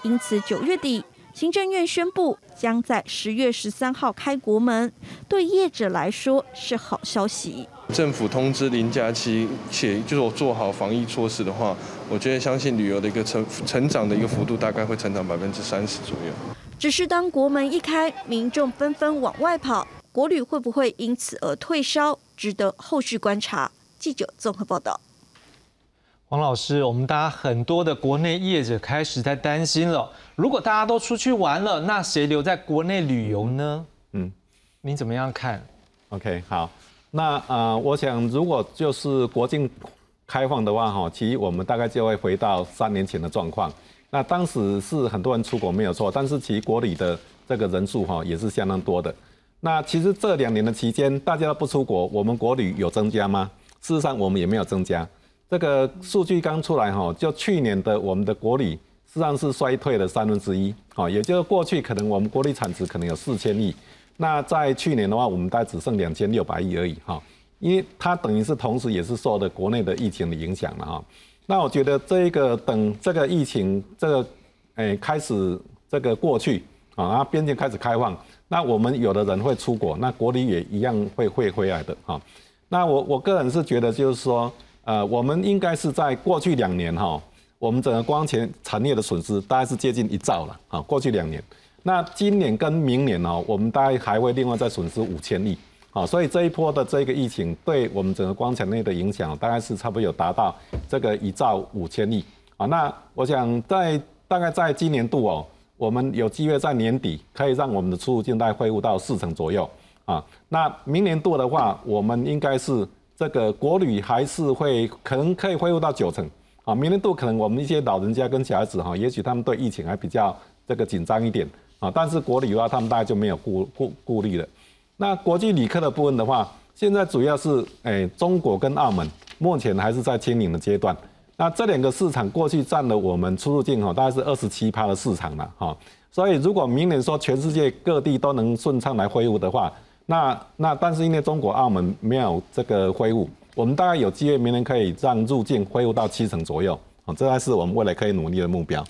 因此，九月底行政院宣布将在十月十三号开国门，对业者来说是好消息。政府通知零假期，且就是我做好防疫措施的话，我觉得相信旅游的一个成成长的一个幅度大概会成长百分之三十左右。只是当国门一开，民众纷纷往外跑。国旅会不会因此而退烧，值得后续观察。记者综合报道。黄老师，我们大家很多的国内业者开始在担心了，如果大家都出去玩了，那谁留在国内旅游呢？嗯，你怎么样看？OK，好，那呃，我想如果就是国境开放的话，哈，其实我们大概就会回到三年前的状况。那当时是很多人出国没有错，但是其实国旅的这个人数哈也是相当多的。那其实这两年的期间，大家都不出国，我们国旅有增加吗？事实上，我们也没有增加。这个数据刚出来哈，就去年的我们的国旅实际上是衰退了三分之一，啊，也就是过去可能我们国旅产值可能有四千亿，那在去年的话，我们大概只剩两千六百亿而已，哈，因为它等于是同时也是受的国内的疫情的影响了，哈。那我觉得这一个等这个疫情这个诶开始这个过去啊，然后边境开始开放。那我们有的人会出国，那国旅也一样会会回来的哈。那我我个人是觉得，就是说，呃，我们应该是在过去两年哈，我们整个光纤产业的损失大概是接近一兆了啊。过去两年，那今年跟明年哦，我们大概还会另外再损失五千亿啊。所以这一波的这个疫情对我们整个光纤内的影响，大概是差不多有达到这个一兆五千亿啊。那我想在大概在今年度哦。我们有机会在年底可以让我们的出入境带恢复到四成左右啊。那明年度的话，我们应该是这个国旅还是会可能可以恢复到九成啊。明年度可能我们一些老人家跟小孩子哈，也许他们对疫情还比较这个紧张一点啊。但是国旅的话，他们大概就没有顾顾顾虑了。那国际旅客的部分的话，现在主要是诶中国跟澳门目前还是在清零的阶段。那这两个市场过去占了我们出入境哈，大概是二十七趴的市场了哈。所以如果明年说全世界各地都能顺畅来恢复的话，那那但是因为中国澳门没有这个恢复，我们大概有机会明年可以让入境恢复到七成左右啊，这才是我们未来可以努力的目标。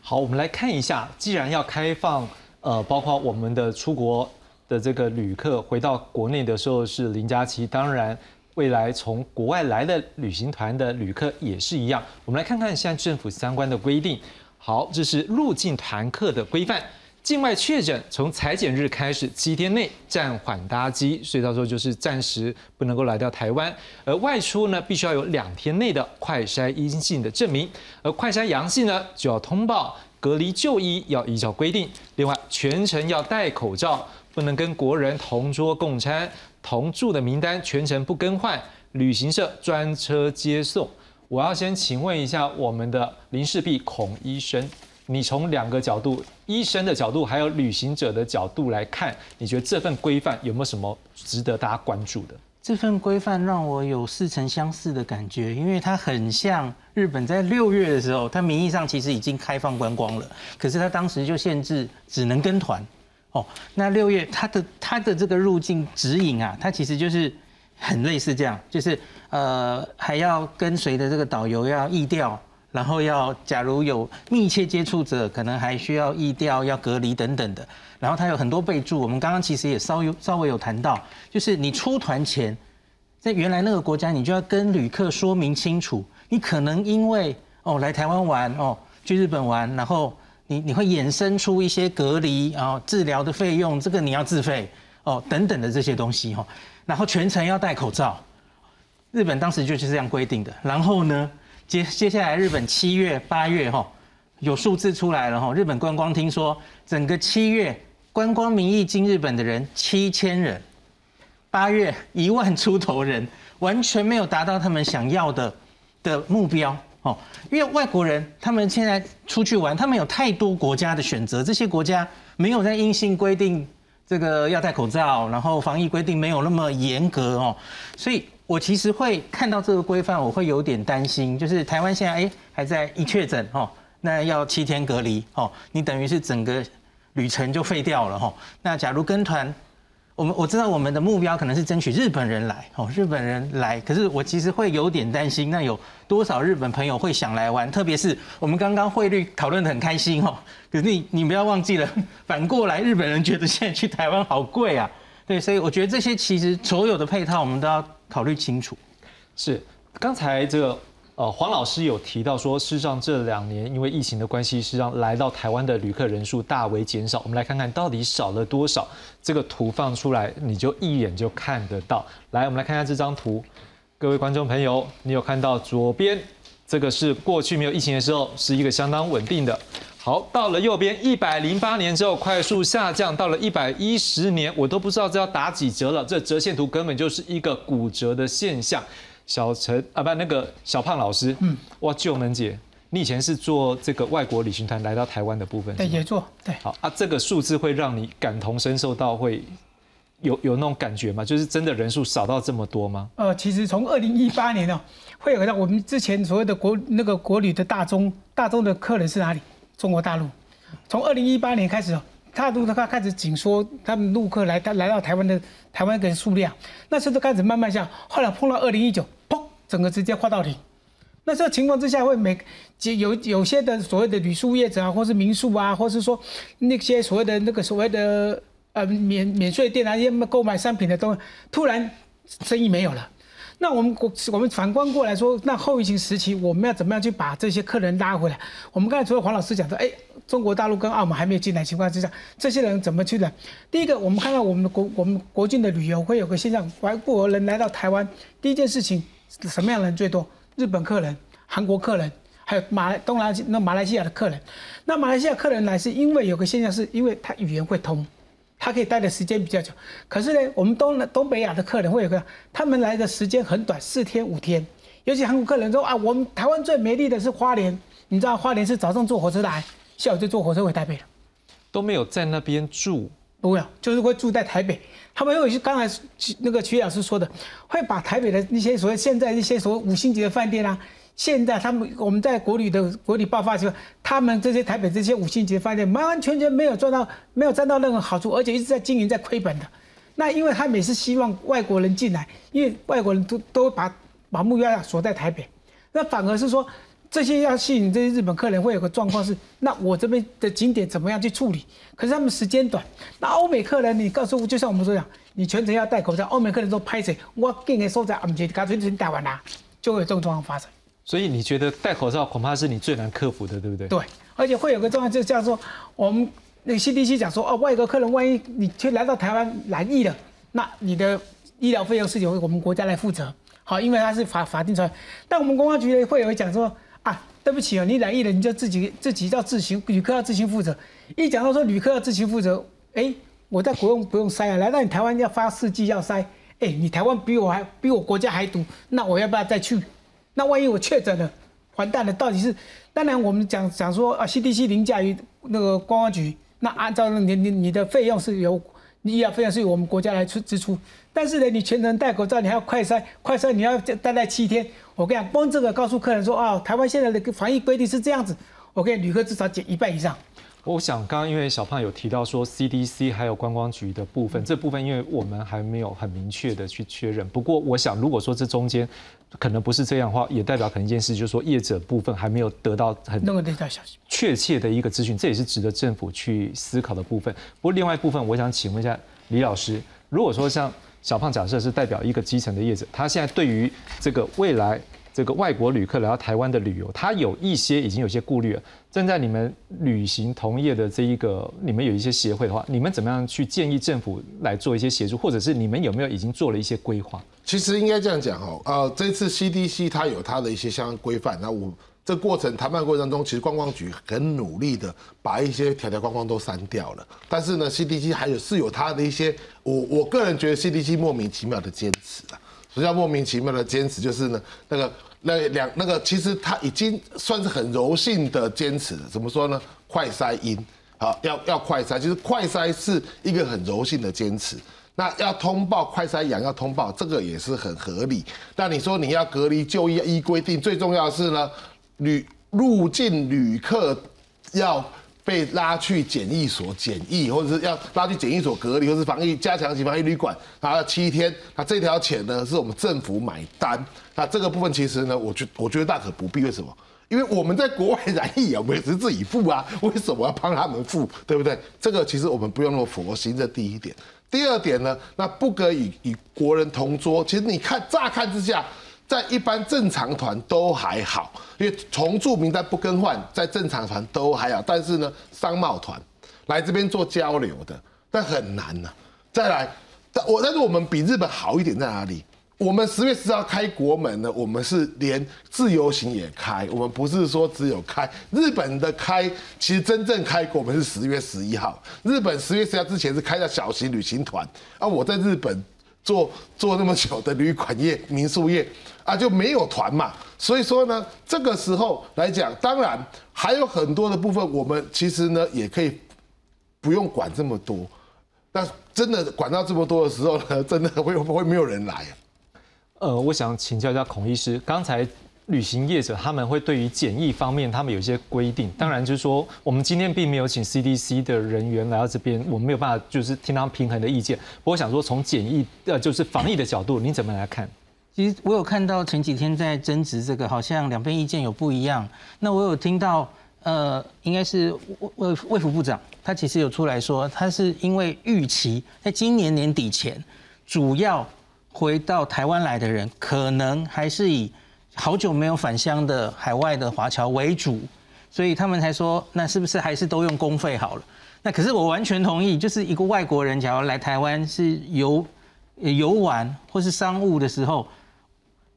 好，我们来看一下，既然要开放，呃，包括我们的出国的这个旅客回到国内的时候是零加七，当然。未来从国外来的旅行团的旅客也是一样。我们来看看现在政府相关的规定。好，这是入境团客的规范。境外确诊从裁剪日开始七天内暂缓搭机，所以到时候就是暂时不能够来到台湾。而外出呢，必须要有两天内的快筛阴性的证明，而快筛阳性呢，就要通报隔离就医，要依照规定。另外，全程要戴口罩，不能跟国人同桌共餐，同住的名单全程不更换，旅行社专车接送。我要先请问一下我们的林世璧孔医生。你从两个角度，医生的角度，还有旅行者的角度来看，你觉得这份规范有没有什么值得大家关注的？这份规范让我有似曾相似的感觉，因为它很像日本在六月的时候，它名义上其实已经开放观光了，可是它当时就限制只能跟团。哦，那六月它的它的这个入境指引啊，它其实就是很类似这样，就是呃还要跟随的这个导游要疫调。然后要，假如有密切接触者，可能还需要疫调、要隔离等等的。然后它有很多备注，我们刚刚其实也稍有稍微有谈到，就是你出团前，在原来那个国家，你就要跟旅客说明清楚，你可能因为哦来台湾玩哦，去日本玩，然后你你会衍生出一些隔离啊治疗的费用，这个你要自费哦等等的这些东西哈。然后全程要戴口罩，日本当时就是这样规定的。然后呢？接接下来，日本七月、八月哈有数字出来了哈。日本观光厅说，整个七月观光名义进日本的人七千人，八月一万出头人，完全没有达到他们想要的的目标哦。因为外国人他们现在出去玩，他们有太多国家的选择，这些国家没有在硬性规定这个要戴口罩，然后防疫规定没有那么严格哦，所以。我其实会看到这个规范，我会有点担心，就是台湾现在哎还在一确诊哦，那要七天隔离哦，你等于是整个旅程就废掉了哈。那假如跟团，我们我知道我们的目标可能是争取日本人来哦，日本人来，可是我其实会有点担心，那有多少日本朋友会想来玩？特别是我们刚刚汇率讨论的很开心哦，可是你你不要忘记了，反过来日本人觉得现在去台湾好贵啊，对，所以我觉得这些其实所有的配套我们都要。考虑清楚，是刚才这个呃黄老师有提到说，事实上这两年因为疫情的关系，实际上来到台湾的旅客人数大为减少。我们来看看到底少了多少。这个图放出来，你就一眼就看得到。来，我们来看一下这张图，各位观众朋友，你有看到左边这个是过去没有疫情的时候，是一个相当稳定的。好，到了右边一百零八年之后快速下降，到了一百一十年，我都不知道这要打几折了。这折线图根本就是一个骨折的现象。小陈啊，不，那个小胖老师，嗯，哇，救能姐，你以前是做这个外国旅行团来到台湾的部分，对，也做，对。好啊，这个数字会让你感同身受到，会有有那种感觉吗？就是真的人数少到这么多吗？呃，其实从二零一八年哦，会有到我们之前所谓的国那个国旅的大宗大宗的客人是哪里？中国大陆从二零一八年开始，大陆他开始紧缩他们陆客来他来到台湾的台湾的数量，那时候开始慢慢下，后来碰到二零一九，砰，整个直接跨到底。那这个情况之下，会每有有些的所谓的旅宿业者啊，或是民宿啊，或是说那些所谓的那个所谓的呃免免税店啊，一些购买商品的都突然生意没有了。那我们国我们反观过来说，那后疫情时期我们要怎么样去把这些客人拉回来？我们刚才除了黄老师讲的，哎，中国大陆跟澳门还没有进来情况之下，这些人怎么去的？第一个，我们看到我们的国我们国境的旅游会有个现象，外国人来到台湾，第一件事情什么样的人最多？日本客人、韩国客人，还有马来东南那马来西亚的客人。那马来西亚客人来是因为有个现象，是因为他语言会通。他可以待的时间比较久，可是呢，我们东东北亚的客人会有个，他们来的时间很短，四天五天。尤其韩国客人说啊，我们台湾最美丽的是花莲，你知道花莲是早上坐火车来，下午就坐火车回台北了，都没有在那边住，不会，就是会住在台北。他们有些刚才那个曲老师说的，会把台北的那些所谓现在一些所谓五星级的饭店啊。现在他们我们在国旅的国旅爆发时候，他们这些台北这些五星级饭店完完全全没有赚到，没有占到任何好处，而且一直在经营在亏本的。那因为他每次希望外国人进来，因为外国人都都把把目标锁在台北，那反而是说这些要吸引这些日本客人，会有个状况是，那我这边的景点怎么样去处理？可是他们时间短。那欧美客人，你告诉我，就像我们说讲，你全程要戴口罩，欧美客人都拍谁？我给你收在俺们这，干脆就戴完啦，就会有这种状况发生。所以你觉得戴口罩恐怕是你最难克服的，对不对？对，而且会有个状况，就像说我们那个 CDC 讲说，哦，外国客人万一你去来到台湾染疫了，那你的医疗费用是由我们国家来负责。好，因为它是法法定传。但我们公安局会有讲说。啊，对不起哦，你染疫了，你就自己自己要自行，旅客要自行负责。一讲到说旅客要自行负责，哎，我在国用不用筛啊，来到你台湾要发四剂要筛，哎，你台湾比我还比我国家还毒，那我要不要再去？那万一我确诊了，完蛋了，到底是？当然我们讲讲说啊，CDC 凌驾于那个公安局，那按照你你你的费用是由你医疗费用是由我们国家来出支出。但是呢，你全程戴口罩，你还要快筛，快筛你要待在七天。我跟你讲，光这个告诉客人说啊，台湾现在的防疫规定是这样子，我跟你旅客至少减一半以上。我想刚刚因为小胖有提到说 CDC 还有观光局的部分，这部分因为我们还没有很明确的去确认。不过我想，如果说这中间可能不是这样的话，也代表可能一件事就是说业者部分还没有得到很确切的一个资讯，这也是值得政府去思考的部分。不过另外一部分，我想请问一下李老师，如果说像小胖假设是代表一个基层的业者，他现在对于这个未来这个外国旅客来到台湾的旅游，他有一些已经有些顾虑了。正在你们旅行同业的这一个，你们有一些协会的话，你们怎么样去建议政府来做一些协助，或者是你们有没有已经做了一些规划？其实应该这样讲哦，呃，这次 CDC 它有它的一些相关规范，那我。这过程谈判过程当中，其实观光局很努力的把一些条条框框都删掉了。但是呢，CDC 还有是有它的一些，我我个人觉得 CDC 莫名其妙的坚持啊。什么叫莫名其妙的坚持？就是呢，那个那两那个，其实他已经算是很柔性的坚持了。怎么说呢？快筛阴，好，要要快筛，就是快筛是一个很柔性的坚持。那要通报快筛阳要通报，这个也是很合理。那你说你要隔离就医依规定，最重要的是呢？旅入境旅客要被拉去检疫所检疫，或者是要拉去检疫所隔离，或是防疫加强型防疫旅馆，啊，七天，那这条钱呢是我们政府买单，那这个部分其实呢，我觉我觉得大可不必，为什么？因为我们在国外染疫啊，我们也是自己付啊，为什么要帮他们付？对不对？这个其实我们不用那么佛心，这第一点。第二点呢，那不可以与国人同桌。其实你看乍看之下。在一般正常团都还好，因为重住名单不更换，在正常团都还好。但是呢，商贸团来这边做交流的，但很难呐。再来，但我但是我们比日本好一点在哪里？我们十月十号开国门呢，我们是连自由行也开，我们不是说只有开日本的开，其实真正开国门是十月十一号。日本十月十号之前是开的小型旅行团，啊，我在日本。做做那么久的旅馆业、民宿业啊，就没有团嘛。所以说呢，这个时候来讲，当然还有很多的部分，我们其实呢也可以不用管这么多。但真的管到这么多的时候呢，真的会会没有人来。呃，我想请教一下孔医师，刚才。旅行业者他们会对于检疫方面，他们有一些规定。当然，就是说我们今天并没有请 CDC 的人员来到这边，我们没有办法就是听他们平衡的意见。不过想说，从检疫呃就是防疫的角度，你怎么来看？其实我有看到前几天在争执这个，好像两边意见有不一样。那我有听到呃，应该是卫卫福部长，他其实有出来说，他是因为预期在今年年底前，主要回到台湾来的人，可能还是以。好久没有返乡的海外的华侨为主，所以他们才说，那是不是还是都用公费好了？那可是我完全同意，就是一个外国人，假如来台湾是游游玩或是商务的时候，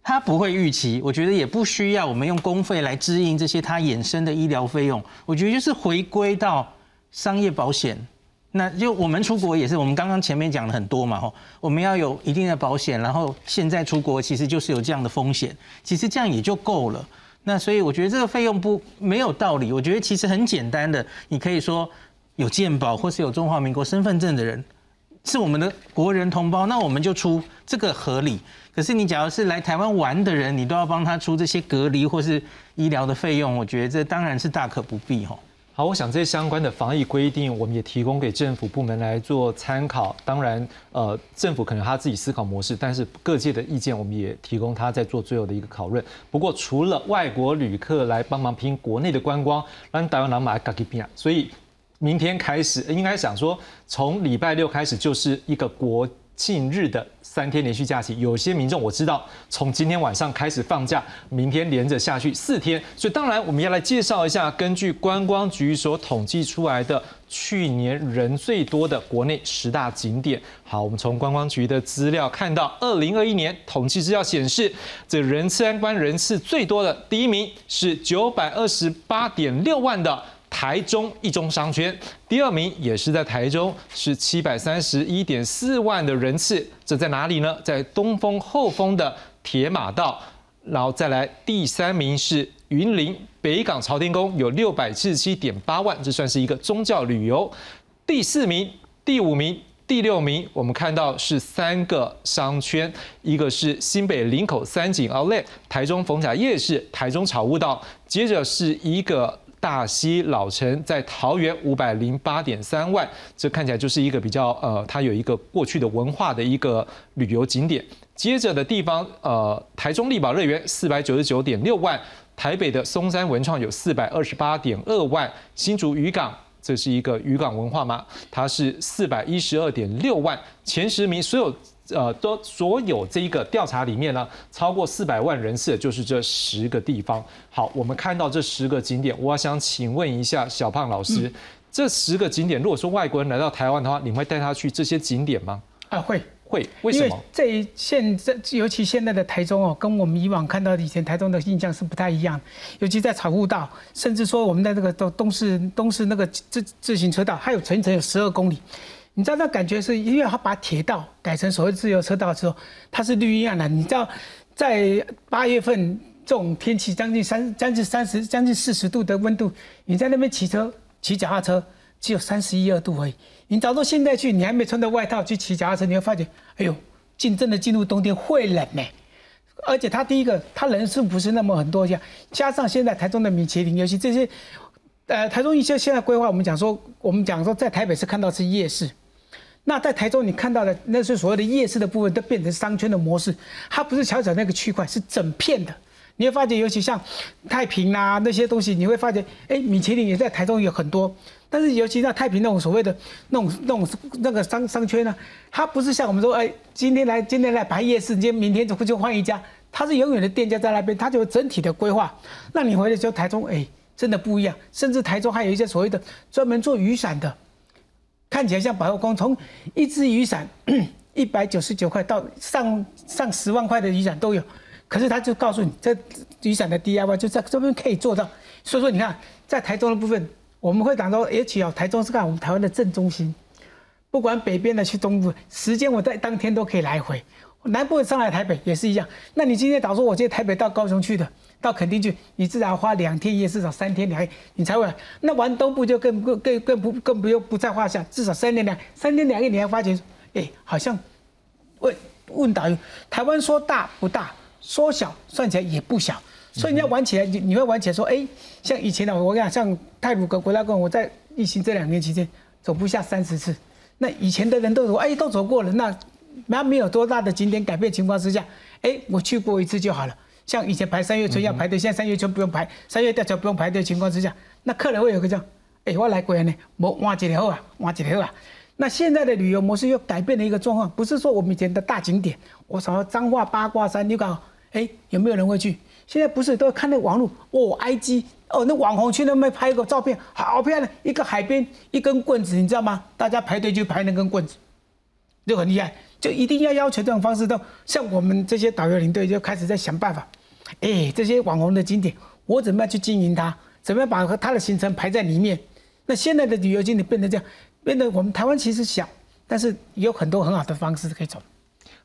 他不会预期，我觉得也不需要我们用公费来支应这些他衍生的医疗费用。我觉得就是回归到商业保险。那就我们出国也是，我们刚刚前面讲了很多嘛，吼，我们要有一定的保险，然后现在出国其实就是有这样的风险，其实这样也就够了。那所以我觉得这个费用不没有道理，我觉得其实很简单的，你可以说有健保或是有中华民国身份证的人是我们的国人同胞，那我们就出这个合理。可是你假如是来台湾玩的人，你都要帮他出这些隔离或是医疗的费用，我觉得这当然是大可不必，吼。好，我想这些相关的防疫规定，我们也提供给政府部门来做参考。当然，呃，政府可能他自己思考模式，但是各界的意见，我们也提供他在做最后的一个讨论。不过，除了外国旅客来帮忙拼国内的观光，让台湾人买嘎吉比亚，所以明天开始应该想说，从礼拜六开始就是一个国。近日的三天连续假期，有些民众我知道，从今天晚上开始放假，明天连着下去四天。所以当然我们要来介绍一下，根据观光局所统计出来的去年人最多的国内十大景点。好，我们从观光局的资料看到，二零二一年统计资料显示，这人次参观人次最多的第一名是九百二十八点六万的。台中一中商圈第二名也是在台中，是七百三十一点四万的人次，这在哪里呢？在东风后风的铁马道，然后再来第三名是云林北港朝天宫，有六百七十七点八万，这算是一个宗教旅游。第四名、第五名、第六名，我们看到是三个商圈，一个是新北林口三井奥莱，台中逢甲夜市，台中草悟道，接着是一个。大溪老城在桃园五百零八点三万，这看起来就是一个比较呃，它有一个过去的文化的一个旅游景点。接着的地方呃，台中力宝乐园四百九十九点六万，台北的松山文创有四百二十八点二万，新竹渔港这是一个渔港文化吗，它是四百一十二点六万，前十名所有。呃，都所有这一个调查里面呢，超过四百万人次，就是这十个地方。好，我们看到这十个景点，我想请问一下小胖老师，这十个景点，如果说外国人来到台湾的话，你会带他去这些景点吗？啊，会会，为什么？这现在尤其现在的台中哦，跟我们以往看到的以前台中的印象是不太一样。尤其在草悟道，甚至说我们在这个东东市东市那个自自行车道，还有全程有十二公里。你知道那感觉是因为他把铁道改成所谓自由车道之后，它是绿意盎然。你知道，在八月份这种天气，将近三将近三十将近四十度的温度，你在那边骑车骑脚踏车只有三十一二度而已。你找到现在去，你还没穿着外套去骑脚踏车，你会发觉，哎呦，进真的进入冬天会冷呢。而且它第一个，它人数不是那么很多，加加上现在台中的米其林，尤其这些，呃，台中一些现在规划，我们讲说，我们讲说在台北是看到是夜市。那在台中你看到的那是所谓的夜市的部分，都变成商圈的模式，它不是小小那个区块，是整片的。你会发觉，尤其像太平啊那些东西，你会发觉，哎，米其林也在台中有很多。但是尤其像太平那种所谓的那种那种那个商商圈呢，它不是像我们说，哎，今天来今天来排夜市，今天明天就就换一家，它是永远的店家在那边，它就有整体的规划。那你回来之后，台中哎，真的不一样。甚至台中还有一些所谓的专门做雨伞的。看起来像百货公司，从一支雨伞 一百九十九块到上上十万块的雨伞都有，可是他就告诉你，这雨伞的 DIY 就在这边可以做到。所以说，你看在台中的部分，我们会讲到，而且哦，台中是看我们台湾的正中心，不管北边的去东部，时间我在当天都可以来回。南部上来台北也是一样。那你今天打说，我今天台北到高雄去的。到垦丁去，你至少花两天一夜，至少三天两夜，你才会。那玩东部就更更更更不更不用不在话下，至少三天两三天两夜，你还发觉，哎，好像问问导游，台湾说大不大，说小算起来也不小，所以你要玩起来，你你会玩起来说，哎，像以前的我跟你讲，像泰鲁格国家公园，我在疫情这两年期间走不下三十次，那以前的人都说，哎，都走过了，那那没有多大的景点改变情况之下，哎，我去过一次就好了。像以前排三月春要排队，现在三月春不用排，三月吊桥不用排队情况之下，那客人会有个叫，哎，我来过呢，我换几条啊，换几条啊。那现在的旅游模式又改变了一个状况，不是说我们以前的大景点，我什么彰化八卦山，你搞，哎，有没有人会去？现在不是都看那网络，哦，IG，哦，那网红去那边拍个照片，好漂亮，一个海边一根棍子，你知道吗？大家排队就排那根棍子，就很厉害。就一定要要求这种方式，都像我们这些导游领队就开始在想办法。哎，这些网红的景点，我怎么样去经营它？怎么样把它的行程排在里面？那现在的旅游景点变成这样，变得我们台湾其实小，但是有很多很好的方式可以走。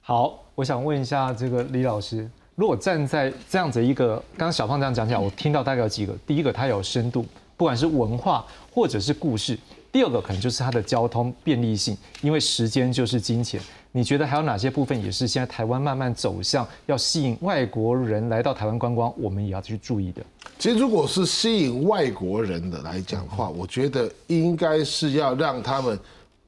好，我想问一下这个李老师，如果站在这样子一个，刚刚小胖这样讲起来，我听到大概有几个。第一个，它有深度，不管是文化或者是故事。第二个可能就是它的交通便利性，因为时间就是金钱。你觉得还有哪些部分也是现在台湾慢慢走向要吸引外国人来到台湾观光，我们也要去注意的？其实，如果是吸引外国人的来讲的话，我觉得应该是要让他们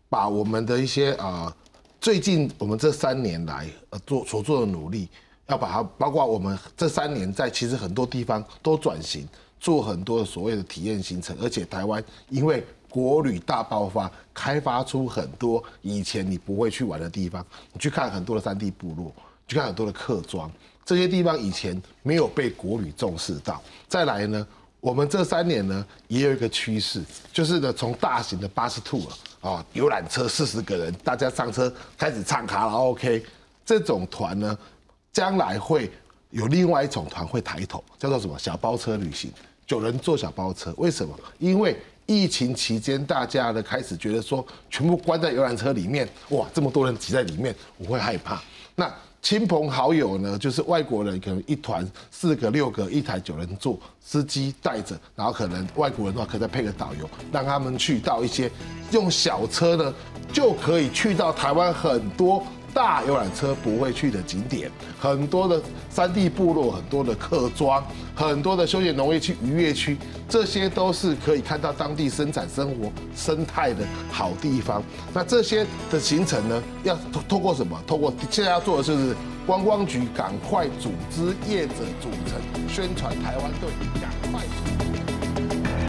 把我们的一些啊，最近我们这三年来呃做所做的努力，要把它包括我们这三年在其实很多地方都转型，做很多所谓的体验行程，而且台湾因为国旅大爆发，开发出很多以前你不会去玩的地方。你去看很多的山地部落，去看很多的客庄，这些地方以前没有被国旅重视到。再来呢，我们这三年呢也有一个趋势，就是呢从大型的巴士 tour 啊游览车四十个人，大家上车开始唱卡拉 OK，这种团呢将来会有另外一种团会抬头，叫做什么小包车旅行，九人坐小包车。为什么？因为疫情期间，大家呢开始觉得说，全部关在游览车里面，哇，这么多人挤在里面，我会害怕。那亲朋好友呢，就是外国人，可能一团四个、六个，一台九人座，司机带着，然后可能外国人的话，可以再配个导游，让他们去到一些用小车呢，就可以去到台湾很多。大游览车不会去的景点，很多的山地部落，很多的客庄，很多的休闲农业区、渔业区，这些都是可以看到当地生产生活生态的好地方。那这些的行程呢，要透透过什么？透过现在要做的就是观光局赶快组织业者组成宣传台湾队，赶快。